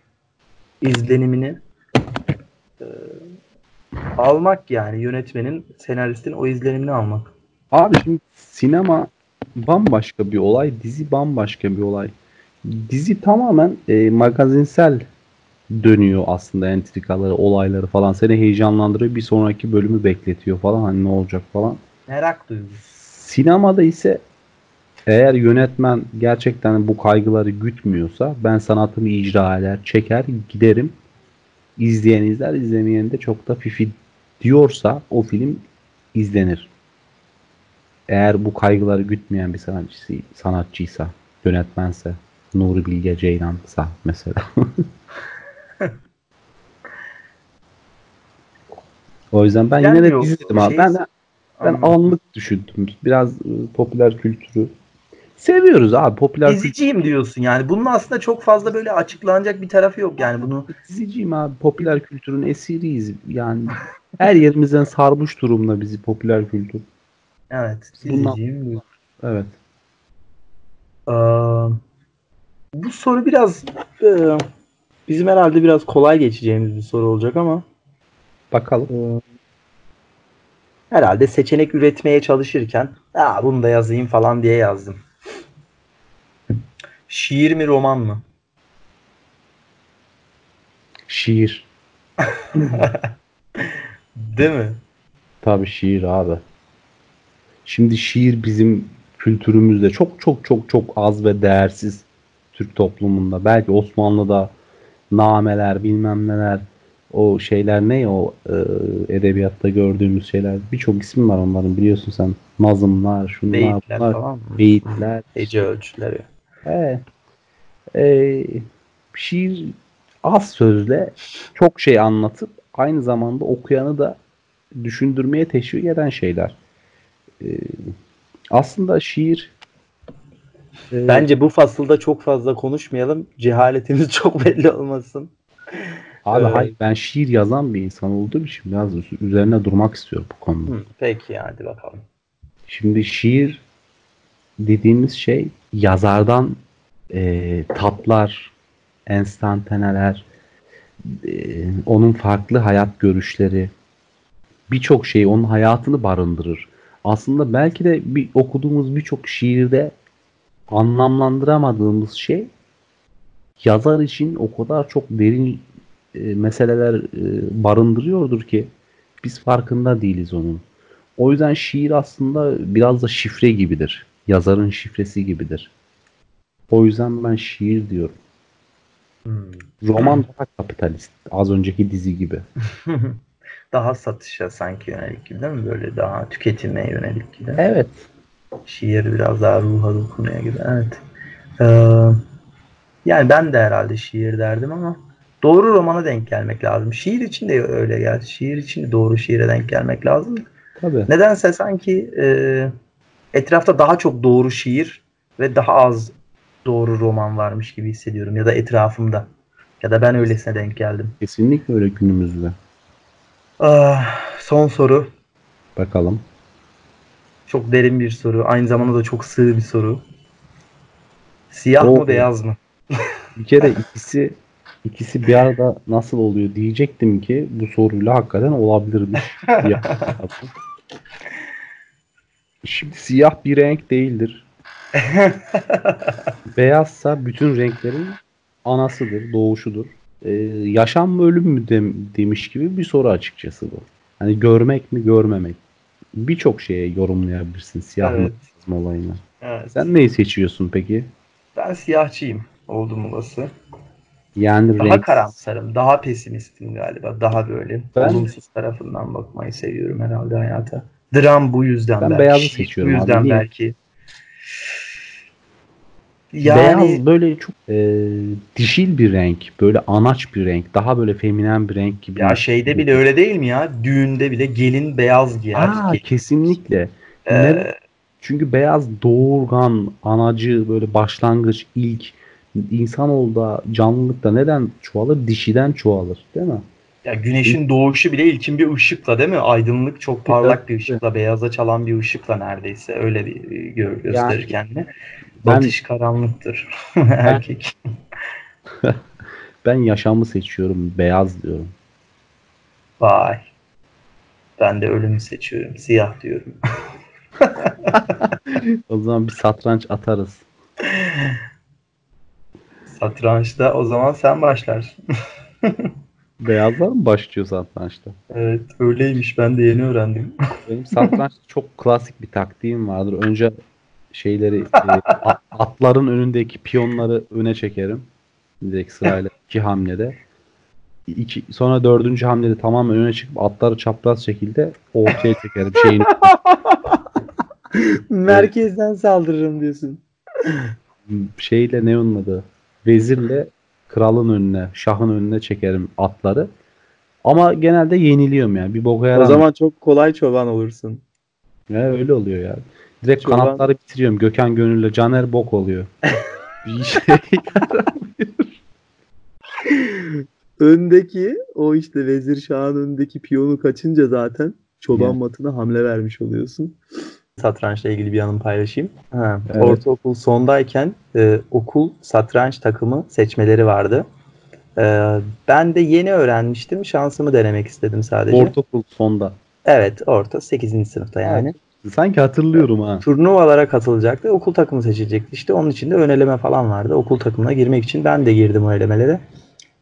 izlenimini e, almak yani yönetmenin, senaristin o izlenimini almak. Abi şimdi sinema bambaşka bir olay, dizi bambaşka bir olay. Dizi tamamen e, magazinsel dönüyor aslında entrikaları, olayları falan. Seni heyecanlandırıyor, bir sonraki bölümü bekletiyor falan hani ne olacak falan. Merak duygusu. Sinemada ise eğer yönetmen gerçekten bu kaygıları gütmüyorsa ben sanatımı icra eder, çeker, giderim. İzleyen izler, izlemeyen de çok da fifi diyorsa o film izlenir. Eğer bu kaygıları gütmeyen bir sanatçısı, sanatçıysa, yönetmense, Nuri Bilge Ceylan'sa mesela. o yüzden ben yine de Gelmiyor. dizi dedim abi. Şey- Ben, ben Anladım. anlık düşündüm. Biraz e, popüler kültürü seviyoruz abi. Popüler kültür Diziciyim diyorsun yani. Bunun aslında çok fazla böyle açıklanacak bir tarafı yok yani bunu. diziciyim abi. Popüler kültürün esiriyiz. Yani her yerimizden sarmış durumda bizi popüler kültür. Evet. Bundan- Diziciyim diyorsun. Evet. Ee, bu soru biraz e, bizim herhalde biraz kolay geçeceğimiz bir soru olacak ama Bakalım. e, herhalde seçenek üretmeye çalışırken Aa, bunu da yazayım falan diye yazdım. Şiir mi roman mı? Şiir. Değil mi? Tabii şiir abi. Şimdi şiir bizim kültürümüzde çok çok çok çok az ve değersiz Türk toplumunda. Belki Osmanlı'da nameler bilmem neler o şeyler ne o e, edebiyatta gördüğümüz şeyler birçok isim var onların biliyorsun sen nazımlar şunlar Beyitler bunlar falan mı? beyitler Hece ölçüleri. He. Ee, şiir az sözle çok şey anlatıp aynı zamanda okuyanı da düşündürmeye teşvik eden şeyler. Ee, aslında şiir e, Bence bu fasılda çok fazla konuşmayalım. Cehaletimiz çok belli olmasın. Abi Evet. hayır, ben şiir yazan bir insan olduğum için biraz üzerine durmak istiyorum bu konuda. Hı, peki hadi bakalım. Şimdi şiir dediğimiz şey yazardan e, tatlar, enstantaneler, e, onun farklı hayat görüşleri, birçok şey onun hayatını barındırır. Aslında belki de bir okuduğumuz birçok şiirde anlamlandıramadığımız şey yazar için o kadar çok derin e, meseleler e, barındırıyordur ki biz farkında değiliz onun. O yüzden şiir aslında biraz da şifre gibidir. Yazarın şifresi gibidir. O yüzden ben şiir diyorum. Hmm. Roman daha kapitalist. Az önceki dizi gibi. daha satışa sanki yönelik gibi değil mi? Böyle daha tüketime yönelik gibi. Evet. Şiir biraz daha ruha dokunuyor gibi. Evet. Ee, yani ben de herhalde şiir derdim ama doğru romana denk gelmek lazım. Şiir için de öyle geldi. Şiir için de doğru şiire denk gelmek lazım. Tabii. Nedense sanki e, etrafta daha çok doğru şiir ve daha az doğru roman varmış gibi hissediyorum. Ya da etrafımda. Ya da ben öylesine denk geldim. Kesinlikle öyle günümüzde. Ah, son soru. Bakalım. Çok derin bir soru. Aynı zamanda da çok sığ bir soru. Siyah Oo. mı beyaz mı? Bir kere ikisi ikisi bir arada nasıl oluyor diyecektim ki bu soruyla hakikaten olabilirmiş. Şimdi siyah bir renk değildir. Beyazsa bütün renklerin anasıdır, doğuşudur. Ee, yaşam mı ölüm mü dem- demiş gibi bir soru açıkçası bu. Hani görmek mi görmemek. Birçok şeye yorumlayabilirsin siyah Evet. mı olayını. Evet. Sen neyi seçiyorsun peki? Ben siyahçıyım oldum olası. Yani Daha renk karamsarım, daha pesimistim galiba. Daha böyle Ben- olumsuz tarafından bakmayı seviyorum herhalde hayata. Dram bu yüzden Ben belki. beyazı seçiyorum Bu yüzden abi, belki. Yani Beyaz böyle çok e, dişil bir renk. Böyle anaç bir renk. Daha böyle feminen bir renk gibi. ya şeyde bile öyle değil mi ya? Düğünde bile gelin beyaz giyer. Aa, kesinlikle. Ee, Ne- Çünkü beyaz doğurgan, anacı, böyle başlangıç, ilk insanoğlu canlılıkta neden çoğalır? Dişiden çoğalır. Değil mi? ya güneşin doğuşu bile ilkin bir ışıkla değil mi? Aydınlık çok parlak bir ışıkla, beyaza çalan bir ışıkla neredeyse öyle bir e, gö gösterir Yani- kendini. Ben- Batış karanlıktır. Erkek. Ben yaşamı seçiyorum. Beyaz diyorum. Vay. Ben de ölümü seçiyorum. Siyah diyorum. O zaman bir satranç atarız. Satrançta o zaman sen başlarsın. Beyazlar mı başlıyor satrançta? Evet öyleymiş ben de yeni öğrendim. Benim satrançta çok klasik bir taktiğim vardır. Önce şeyleri e, atların önündeki piyonları öne çekerim. Direkt sırayla iki hamlede. İki, sonra dördüncü hamlede tamamen öne çıkıp atları çapraz şekilde ortaya çekerim şeyin. Merkezden saldırırım diyorsun. şeyle ne onun adı? Vezirle kralın önüne, şahın önüne çekerim atları. Ama genelde yeniliyorum yani. Bir boka O yaramıyor. zaman çok kolay çoban olursun. Ya öyle oluyor yani. Direkt Çoban- kanatları bitiriyorum. Gökhan Gönül'le Caner bok oluyor. bir şey. Öndeki o işte Vezir Şah'ın önündeki piyonu kaçınca zaten çoban Yani. matına hamle vermiş oluyorsun. Satrançla ilgili bir anım paylaşayım. Ha, Evet. Ortaokul sondayken e, okul satranç takımı seçmeleri vardı. E, ben de yeni öğrenmiştim. Şansımı denemek istedim sadece. Ortaokul sonda. Evet orta 8. sınıfta yani. Sanki hatırlıyorum ha. Turnuvalara katılacaktı. Okul takımı seçilecekti. İşte onun için de ön eleme falan vardı. Okul takımına girmek için ben de girdim o elemelere.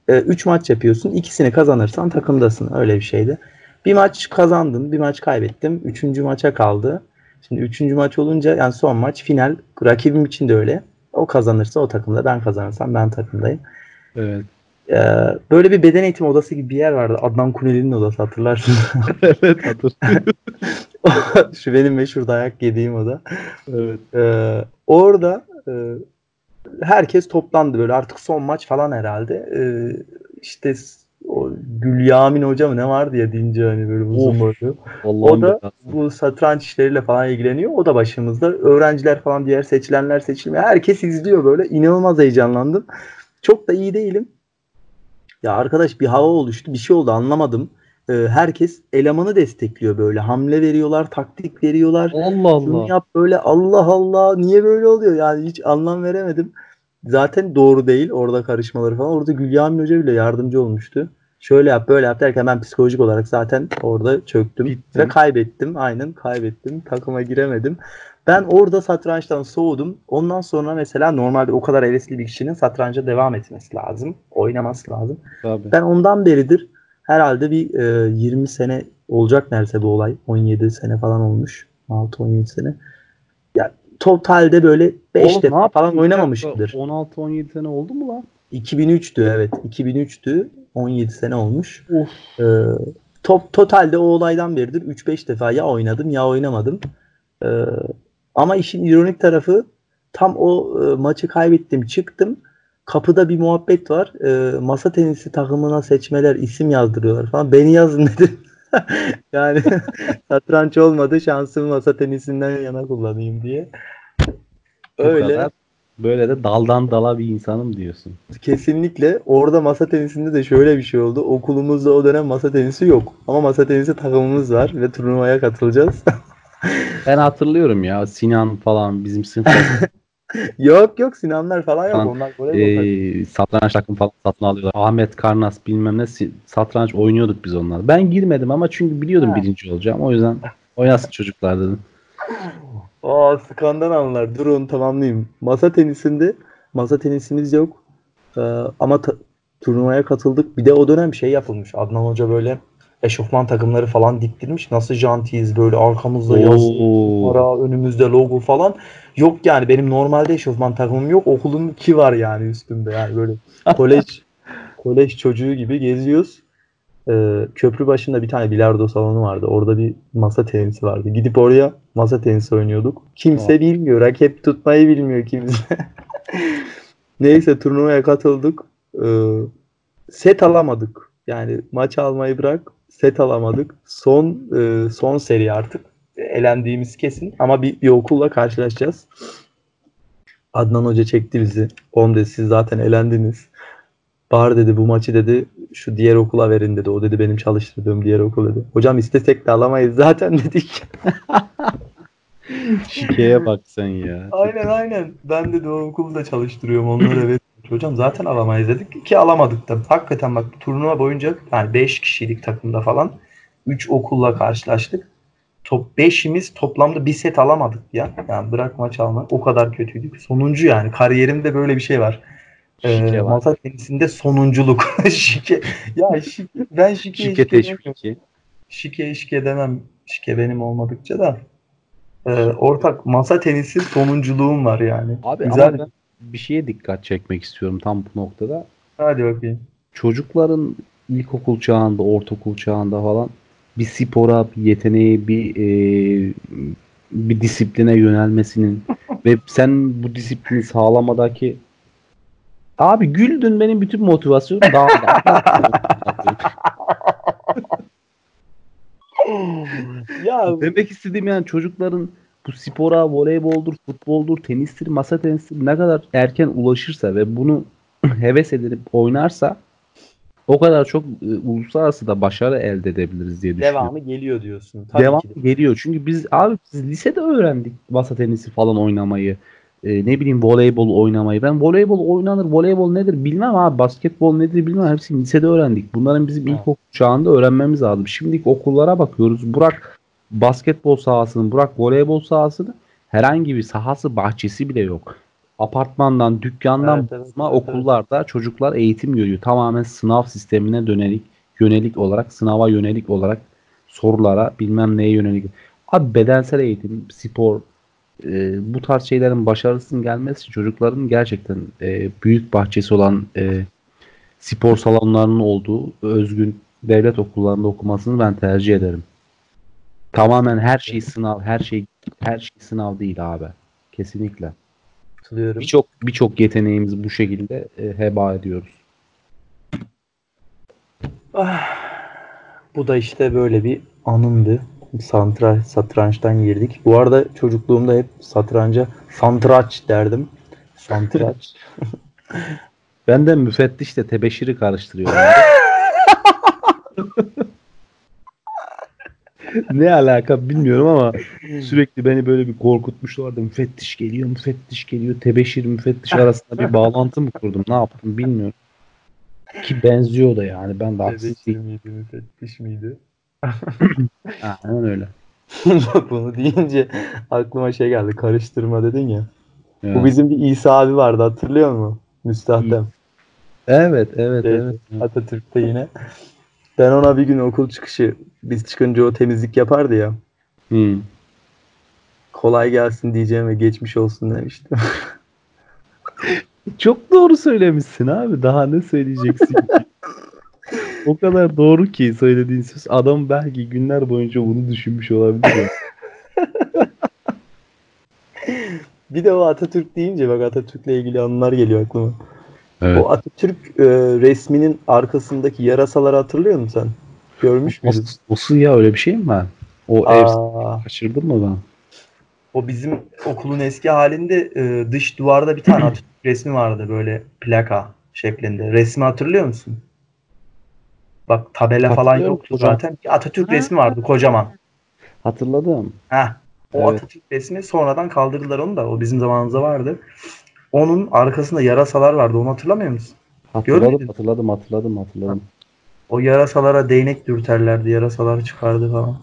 3 maç yapıyorsun. İkisini kazanırsan takımdasın. Öyle bir şeydi. Bir maç kazandım. Bir maç kaybettim. Üçüncü maça kaldı. Şimdi üçüncü maç olunca yani son maç final. Rakibim için de öyle. O kazanırsa o takımda. Ben kazanırsam ben takımdayım. Evet. Ee, böyle bir beden eğitimi odası gibi bir yer vardı. Adnan Kuneli'nin odası hatırlarsın. evet hatırlıyorum. Şu benim meşhur dayak yediğim oda. evet. Ee, orada e, herkes toplandı böyle artık son maç falan herhalde. Ee, işte o Gülyamin Hoca mı ne vardı ya deyince hani böyle uzun boylu. O da bu satranç işleriyle falan ilgileniyor. O da başımızda. Öğrenciler falan diğer seçilenler seçilmiyor. Herkes izliyor böyle. İnanılmaz heyecanlandım. Çok da iyi değilim. Ya arkadaş bir hava oluştu. Bir şey oldu anlamadım. Ee, herkes elemanı destekliyor böyle. Hamle veriyorlar, taktik veriyorlar. Allah Şunu Allah. yap böyle Allah Allah niye böyle oluyor yani hiç anlam veremedim. Zaten doğru değil orada karışmaları falan. Orada Gülyamin Hoca bile yardımcı olmuştu. Şöyle yap böyle yap derken ben psikolojik olarak zaten orada çöktüm. Bittin. Ve kaybettim. Aynen kaybettim. Takıma giremedim. Ben orada satrançtan soğudum. Ondan sonra mesela normalde o kadar hevesli bir kişinin satranca devam etmesi lazım. Oynaması lazım. Tabii. Ben ondan beridir herhalde bir e, 20 sene olacak neredeyse bu olay. 17 sene falan olmuş. 6-17 sene. Ya totalde böyle 5 Oğlum, ne defa falan oynamamışımdır. dakika, 16-17 sene oldu mu lan? 2003'tü evet. 2003'tü. 17 sene olmuş. Of. Ee, top, totalde o olaydan beridir 3-5 defa ya oynadım ya oynamadım. Ee, ama işin ironik tarafı tam o e, maçı kaybettim çıktım. Kapıda bir muhabbet var. Ee, masa tenisi takımına seçmeler isim yazdırıyorlar falan. Beni yazın dedim. yani satranç olmadı şansımı masa tenisinden yana kullanayım diye. Bu Öyle. kadar. Böyle de daldan dala bir insanım diyorsun. Kesinlikle. Orada masa tenisinde de şöyle bir şey oldu. Okulumuzda o dönem masa tenisi yok. Ama masa tenisi takımımız var ve turnuvaya katılacağız. Ben hatırlıyorum ya Sinan falan bizim sınıfta Yok yok Sinanlar falan yok. Onlar takımı. Ee, satranç takım falan satın alıyorlar. Ahmet Karnas bilmem ne satranç oynuyorduk biz onlar. Ben girmedim ama çünkü biliyordum Ha. birinci olacağım. O yüzden oynasın çocuklar dedim. Aa sıkandan anlar. Dur onu tamamlayayım. Masa tenisinde masa tenisimiz yok. Ee, ama ta- turnuvaya katıldık. Bir de o dönem şey yapılmış. Adnan Hoca böyle eşofman takımları falan diktirmiş. Nasıl jantiyiz böyle arkamızda yazı, Oo. para, önümüzde logo falan. Yok yani benim normalde eşofman takımım yok. Okulun ki var yani üstümde yani böyle kolej kolej çocuğu gibi geziyoruz. Ee, köprü başında bir tane bilardo salonu vardı. Orada bir masa tenisi vardı. Gidip oraya masa tenisi oynuyorduk. Kimse Aa. bilmiyor. Raket tutmayı bilmiyor kimse. Neyse turnuvaya katıldık. Ee, set alamadık. Yani maç almayı bırak. Set alamadık. Son e, son seri artık. Elendiğimiz kesin. Ama bir, bir okulla karşılaşacağız. Adnan Hoca çekti bizi. Oğlum dedi siz zaten elendiniz. Bahar dedi bu maçı dedi şu diğer okula verin dedi. O dedi benim çalıştırdığım diğer okul dedi. Hocam istesek de alamayız zaten dedik. Şikeye bak sen ya. aynen aynen. Ben dedi o okulu da çalıştırıyorum onlara verin. Hocam zaten alamayız dedik ki alamadık da. Hakikaten bak turnuva boyunca yani 5 kişilik takımda falan 3 okulla karşılaştık. Top 5'imiz toplamda bir set alamadık ya. Yani bırak maç almak o kadar kötüydük. Sonuncu yani kariyerimde böyle bir şey var. Ee, Şike var. masa tenisinde sonunculuk. şike. Ya şike, ben şike, Şike teşviki. şike şike demem. Şike benim olmadıkça da. Ee, ortak masa tenisi sonunculuğum var yani. Abi Güzel. ama ben bir şeye dikkat çekmek istiyorum tam bu noktada. Hadi bakayım. Çocukların ilkokul çağında, ortaokul çağında falan bir spora, bir yeteneğe, bir e, bir disipline yönelmesinin ve sen bu disiplini sağlamadaki Abi güldün benim bütün motivasyonum dağıldı. ya Demek istediğim yani çocukların bu spora, voleyboldur, futboldur, tenistir, masa tenistir ne kadar erken ulaşırsa ve bunu heves edip oynarsa o kadar çok e, uluslararası da başarı elde edebiliriz diye düşünüyorum. devamı geliyor diyorsun. Tabii Devam ki de. geliyor. Çünkü biz abi biz lisede öğrendik masa tenisi falan oynamayı. E, ne bileyim voleybol oynamayı. Ben voleybol oynanır, voleybol nedir bilmem abi. Basketbol nedir bilmem. Hepsini lisede öğrendik. Bunların bizim Evet. ilkokul çağında öğrenmemiz lazım. Şimdiki okullara bakıyoruz. Burak basketbol sahasını, Burak voleybol sahasını herhangi bir sahası, bahçesi bile yok. Apartmandan, dükkandan Evet, evet, evet, evet. okullarda çocuklar eğitim görüyor. Tamamen sınav sistemine dönelik, yönelik olarak, sınava yönelik olarak sorulara bilmem neye yönelik. Abi bedensel eğitim, spor e, bu tarz şeylerin başarısının gelmesi çocukların gerçekten e, büyük bahçesi olan e, spor salonlarının olduğu özgün devlet okullarında okumasını ben tercih ederim. Tamamen her şey sınav, her şey her şey sınav değil abi. Kesinlikle. Katılıyorum. Birçok birçok yeteneğimizi bu şekilde e, heba ediyoruz. Ah, bu da işte böyle bir anımdı. Santra, satrançtan girdik. Bu arada çocukluğumda hep satranca santraç derdim. Santraç. Ben de müfettişle tebeşiri karıştırıyorum. ne alaka bilmiyorum ama sürekli beni böyle bir korkutmuşlardı. Müfettiş geliyor, müfettiş geliyor. Tebeşir, müfettiş arasında bir bağlantı mı kurdum? Ne yaptım bilmiyorum. Ki benziyor da yani. Ben de haksız Tebeşir değilim. miydi, müfettiş miydi? Aynen öyle. Bunu deyince aklıma şey geldi. Karıştırma dedin ya. Ya. Bu bizim bir İsa abi vardı hatırlıyor musun? Müstahdem. Evet, evet, Evet. evet. Atatürk'te yine. Ben ona bir gün okul çıkışı biz çıkınca o temizlik yapardı ya. Hı. Kolay gelsin diyeceğim ve geçmiş olsun demiştim. Çok doğru söylemişsin abi. Daha ne söyleyeceksin? O kadar doğru ki söylediğin söz. Adam belki günler boyunca bunu düşünmüş olabilir. Bir de o Atatürk deyince bak Atatürk'le ilgili anılar geliyor aklıma. Evet. O Atatürk e, resminin arkasındaki yarasaları hatırlıyor musun sen? Görmüş müydün? Nasıl ya öyle bir şey mi var? O ev Aa, kaçırdın mı ben? o bizim okulun eski halinde e, dış duvarda bir tane Atatürk resmi vardı böyle plaka şeklinde. Resmi hatırlıyor musun? Bak tabela falan Hatırlıyorum yoktu hocam. zaten. Bir Atatürk Ha. resmi vardı kocaman. Hatırladım. Heh. O Evet. Atatürk resmi sonradan kaldırdılar onu da. O bizim zamanımızda vardı. Onun arkasında yarasalar vardı. Onu hatırlamıyor musun? Hatırladım, hatırladım, hatırladım, hatırladım. O yarasalara değnek dürterlerdi. Yarasalar çıkardı falan.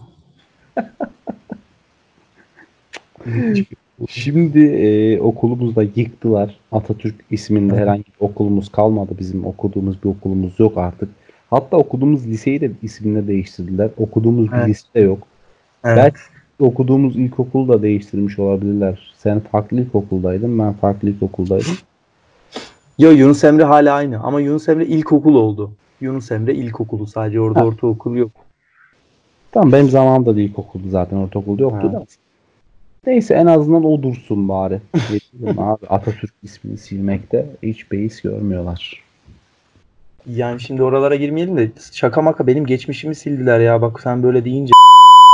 Şimdi e, okulumuzda yıktılar. Atatürk isminde herhangi bir okulumuz kalmadı. Bizim okuduğumuz bir okulumuz yok artık. Hatta okuduğumuz liseyi de ismini değiştirdiler. Okuduğumuz bir Evet. lise de yok. Evet. Belki okuduğumuz ilkokulu da değiştirmiş olabilirler. Sen farklı ilkokuldaydın, ben farklı ilkokuldaydım. Yo Yunus Emre hala aynı ama Yunus Emre ilkokul oldu. Yunus Emre ilkokulu sadece orada Ha. ortaokul yok. Tamam benim zamanımda da ilkokuldu zaten ortaokulda yoktu Ha. da. Neyse en azından o dursun bari. Abi Atatürk ismini silmekte hiç beis görmüyorlar. Yani şimdi oralara girmeyelim de şaka maka benim geçmişimi sildiler ya bak sen böyle deyince.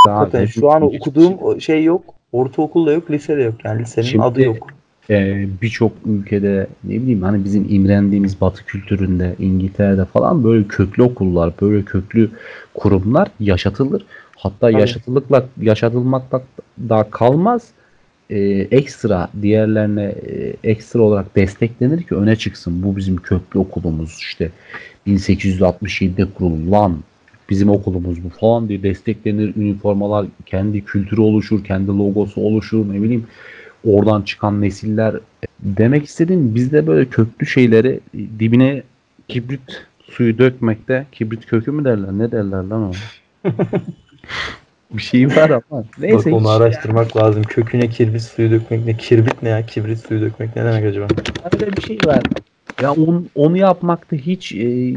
Zaten şu an okuduğum şey yok. Ortaokulda yok, lisede yok. Yani lisenin Şimdi- adı yok. Ee, birçok ülkede ne bileyim hani bizim imrendiğimiz batı kültüründe İngiltere'de falan böyle köklü okullar böyle köklü kurumlar yaşatılır. Hatta Tabii. yaşatılıkla yaşatılmakla da kalmaz. Ee, ekstra diğerlerine e, ekstra olarak desteklenir ki öne çıksın. Bu bizim köklü okulumuz işte 1867'de kurulan bizim okulumuz bu falan diye desteklenir. Üniformalar kendi kültürü oluşur, kendi logosu oluşur ne bileyim oradan çıkan nesiller demek istediğim bizde böyle köklü şeyleri dibine kibrit suyu dökmekte kibrit kökü mü derler ne derler lan o bir şey var ama neyse Bak onu araştırmak lazım. Köküne kirbit suyu dökmek ne? Kirbit ne ya? Kibrit suyu dökmek ne demek acaba? öyle bir şey var ya on, onu yapmakta hiç e,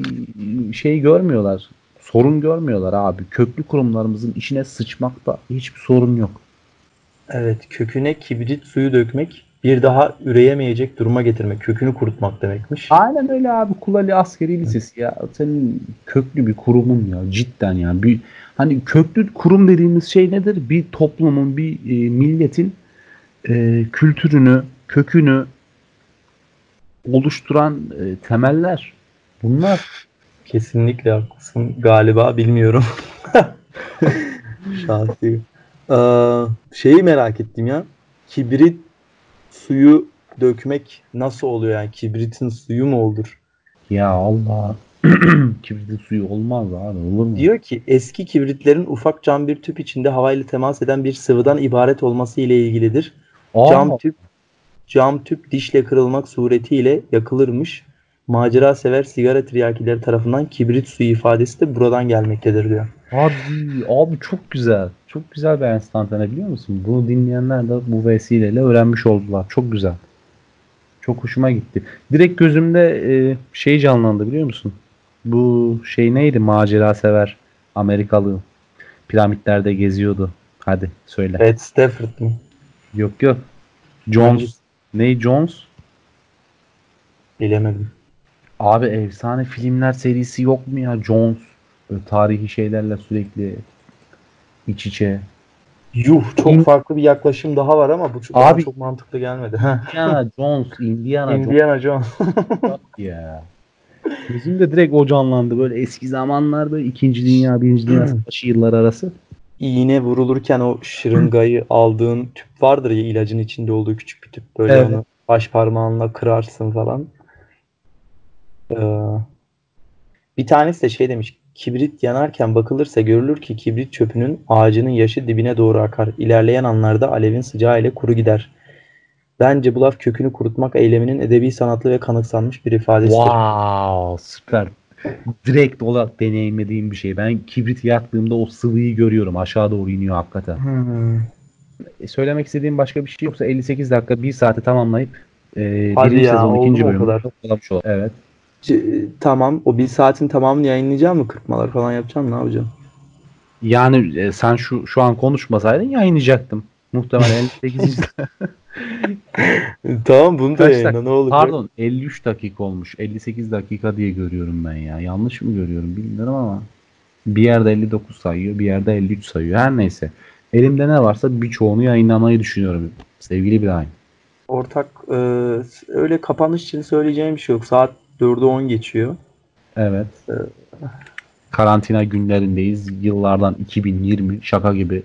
şey görmüyorlar sorun görmüyorlar abi köklü kurumlarımızın işine sıçmakta hiçbir sorun yok Evet, köküne kibrit suyu dökmek bir daha üreyemeyecek duruma getirmek. Kökünü kurutmak demekmiş. Aynen öyle abi Kulali Askeri Lisesi ya. Senin köklü bir kurumun ya cidden ya. Bir hani köklü kurum dediğimiz şey nedir? Bir toplumun, bir e, milletin e, kültürünü, kökünü oluşturan e, temeller. Bunlar Kesinlikle haklısın. Galiba bilmiyorum. Şahsi. Ee, şeyi merak ettim ya. Kibrit suyu dökmek nasıl oluyor yani? Kibritin suyu mu olur? ya Allah kibritin suyu olmaz abi olur mu? Diyor ki eski kibritlerin ufak cam bir tüp içinde havayla temas eden bir sıvıdan ibaret olması ile ilgilidir. Aa, Cam tüp cam tüp dişle kırılmak suretiyle yakılırmış. Macera sever sigara tiryakileri tarafından kibrit suyu ifadesi de buradan gelmektedir diyor. Abi, abi çok güzel. Çok güzel bir enstantane biliyor musun? Bunu dinleyenler de bu vesileyle öğrenmiş oldular. Çok güzel. Çok hoşuma gitti. Direkt gözümde e, şey canlandı biliyor musun? Bu şey neydi? Macera sever Amerikalı. Piramitlerde geziyordu. Hadi söyle. Ed Stafford mı? Yok yok. Jones. Ney Jones? Bilemedim. Abi efsane filmler serisi yok mu ya? Jones. Böyle tarihi şeylerle sürekli iç içe. Yuh çok İn- farklı bir yaklaşım daha var ama bu çok, Abi- çok mantıklı gelmedi. Indiana Jones, Indiana Jones. Indiana Jones. ya. Gözümde direkt o canlandı. Böyle eski zamanlar böyle 2. Dünya, 1. Dünya Savaşı yıllar arası. İğne vurulurken o şırıngayı aldığın tüp vardır ya ilacın içinde olduğu küçük bir tüp. Böyle Evet. onu baş parmağınla kırarsın falan. Ee, bir tanesi de şey demiş. Kibrit yanarken bakılırsa görülür ki kibrit çöpünün ağacının yaşı dibine doğru akar. İlerleyen anlarda alevin sıcağı ile kuru gider. Bence bu laf kökünü kurutmak eyleminin edebi sanatlı ve kanıksanmış bir ifadesidir. Wow, süper. Direkt olarak deneyimlediğim bir şey. Ben kibrit yaktığımda o sıvıyı görüyorum. Aşağı doğru iniyor hakikaten. Hmm. E, söylemek istediğim başka bir şey yoksa 58 dakika 1 saati tamamlayıp e, Hadi birinci ya, sezon ikinci bölümü. Evet. Tamam. O bir saatin tamamını yayınlayacağım mı? Kırpmalar falan yapacağım. Ne yapacağım? Yani e, sen şu şu an konuşmasaydın yayınlayacaktım. Muhtemelen 58. Tamam bunu da Kaç yayınla. Ne olacak? Pardon 53 dakika olmuş. 58 dakika diye görüyorum ben ya. Yanlış mı görüyorum bilmiyorum ama bir yerde 59 sayıyor, bir yerde 53 sayıyor. Her neyse. Elimde ne varsa birçoğunu yayınlamayı düşünüyorum. Sevgili İbrahim. Ortak e, öyle kapanış için söyleyeceğim bir şey yok. Saat 4'ü 10 geçiyor. Evet. Ee, Karantina günlerindeyiz. Yıllardan 2020 şaka gibi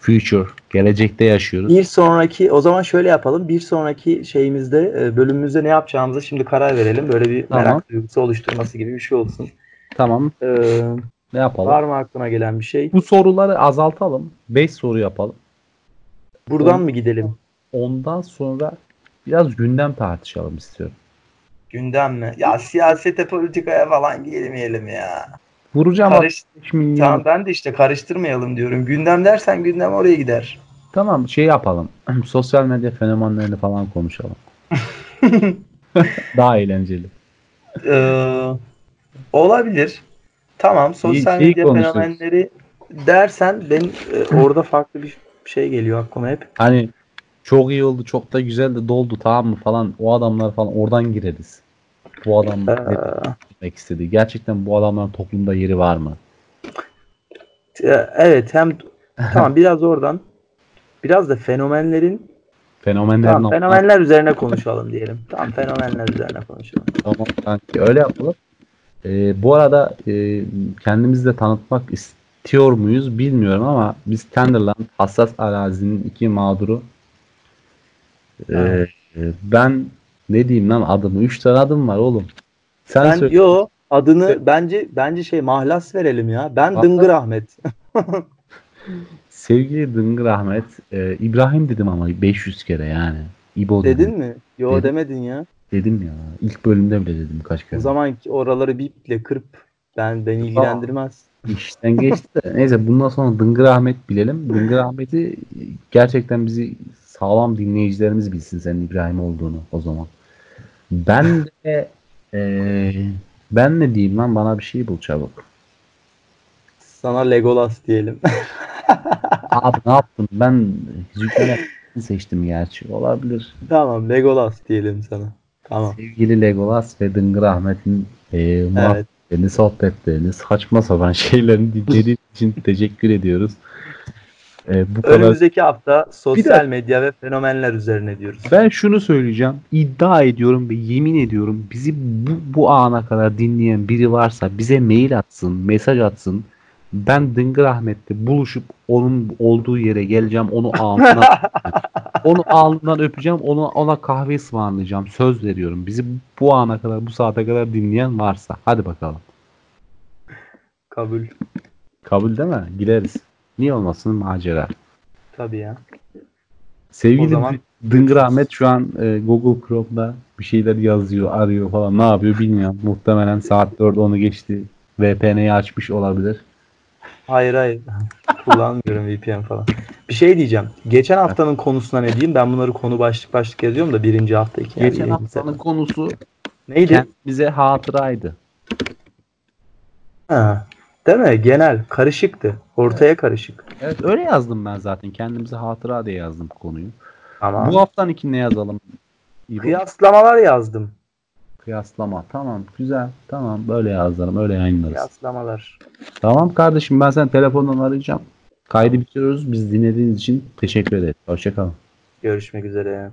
future. Gelecekte yaşıyoruz. Bir sonraki o zaman şöyle yapalım. Bir sonraki şeyimizde e, bölümümüzde ne yapacağımıza şimdi karar verelim. Böyle bir Tamam. merak duygusu oluşturması gibi bir şey olsun. Tamam. Ee, Ne yapalım? var mı aklına gelen bir şey? Bu soruları azaltalım. 5 soru yapalım. Buradan On- mı gidelim? Ondan sonra biraz gündem tartışalım istiyorum. Gündem mi? Ya siyasete politikaya falan girmeyelim ya. Vuracağım Karış, 65 milyon. tamam ben de işte karıştırmayalım diyorum. Gündem dersen gündem oraya gider. Tamam şey yapalım. Sosyal medya fenomenlerini falan konuşalım. Daha eğlenceli. Ee, olabilir. Tamam sosyal iyi medya konuşuruz. fenomenleri dersen ben e, orada farklı bir şey geliyor aklıma hep. Hani çok iyi oldu, çok da güzel de doldu tamam mı falan. O adamlar falan oradan gireriz. Bu adam Ee, ne demek istedi? Gerçekten bu adamların toplumda yeri var mı? evet hem tamam biraz oradan biraz da fenomenlerin Fenomenlerin tamam, fenomenler üzerine konuşalım diyelim. Tamam fenomenler üzerine konuşalım. Tamam kanki öyle yapalım. Ee, bu arada e, kendimizi de tanıtmak istiyor muyuz bilmiyorum ama biz Tenderland hassas arazinin iki mağduru. Ee, Evet. ben ne diyeyim lan adımı? Üç tane adım var oğlum. Sen Ben söyle. yo adını bence bence şey mahlas verelim ya. Ben Mahlas- Dıngır Ahmet. Sevgili Dıngır Ahmet. e, İbrahim dedim ama 500 kere yani. İbo dedim. Dedin mi? Yo Dedim. demedin ya. Dedim ya. İlk bölümde bile dedim kaç kere. O zaman oraları biple kırıp ben beni ilgilendirmez. İşten geçti de. Neyse bundan sonra Dıngır Ahmet bilelim. Dıngır Ahmet'i gerçekten bizi sağlam dinleyicilerimiz bilsin senin İbrahim olduğunu o zaman. Ben de eee, ben ne diyeyim lan bana bir şey bul çabuk. Sana Legolas diyelim. Abi ne yaptın? Ben Zülkarneyn'i seçtim gerçi. Olabilir. tamam Legolas diyelim sana. Tamam. Sevgili Legolas ve Dıngır Ahmet'in Evet. muhabbetlerini, sohbetlerini, saçma sapan şeylerini dinlediğiniz için teşekkür ediyoruz. Eee, bu kadar Önümüzdeki hafta sosyal medya ve fenomenler üzerine diyoruz. Ben şunu söyleyeceğim. iddia ediyorum ve yemin ediyorum bizi bu, bu ana kadar dinleyen biri varsa bize mail atsın, mesaj atsın. Ben Dıngır Ahmet'le buluşup onun olduğu yere geleceğim. Onu alnından, onu alnından öpeceğim. Onu ona kahve ısmarlayacağım. Söz veriyorum. Bizi bu ana kadar, bu saate kadar dinleyen varsa. Hadi bakalım. Kabul. Kabul değil mi? Gideriz. Niye olmasın macera. Tabii ya. Sevgili O zaman- Dıngır Ahmet şu an e, Google Chrome'da bir şeyler yazıyor, arıyor falan. Ne yapıyor bilmiyorum. Muhtemelen saat 4 onu geçti. VPN'yi açmış olabilir. Hayır hayır. Kullanmıyorum VPN falan. Bir şey diyeceğim. Geçen haftanın konusuna ne diyeyim? Ben bunları konu başlık başlık yazıyorum da birinci hafta iki. Geçen haftanın konusu Neydi? kendimize hatıraydı. Ha. Değil mi? Genel. Karışıktı. Ortaya karışık. Evet öyle yazdım ben zaten. Kendimize hatıra diye yazdım konuyu. Ama Bu haftanınki ne yazalım? İbo? kıyaslamalar yazdım. Kıyaslama. Tamam güzel. Tamam böyle yazarım. Öyle yayınlarız. Kıyaslamalar. Tamam kardeşim ben sen telefondan arayacağım. Kaydı bitiriyoruz. Biz dinlediğiniz için teşekkür ederiz. Hoşçakalın. Görüşmek üzere.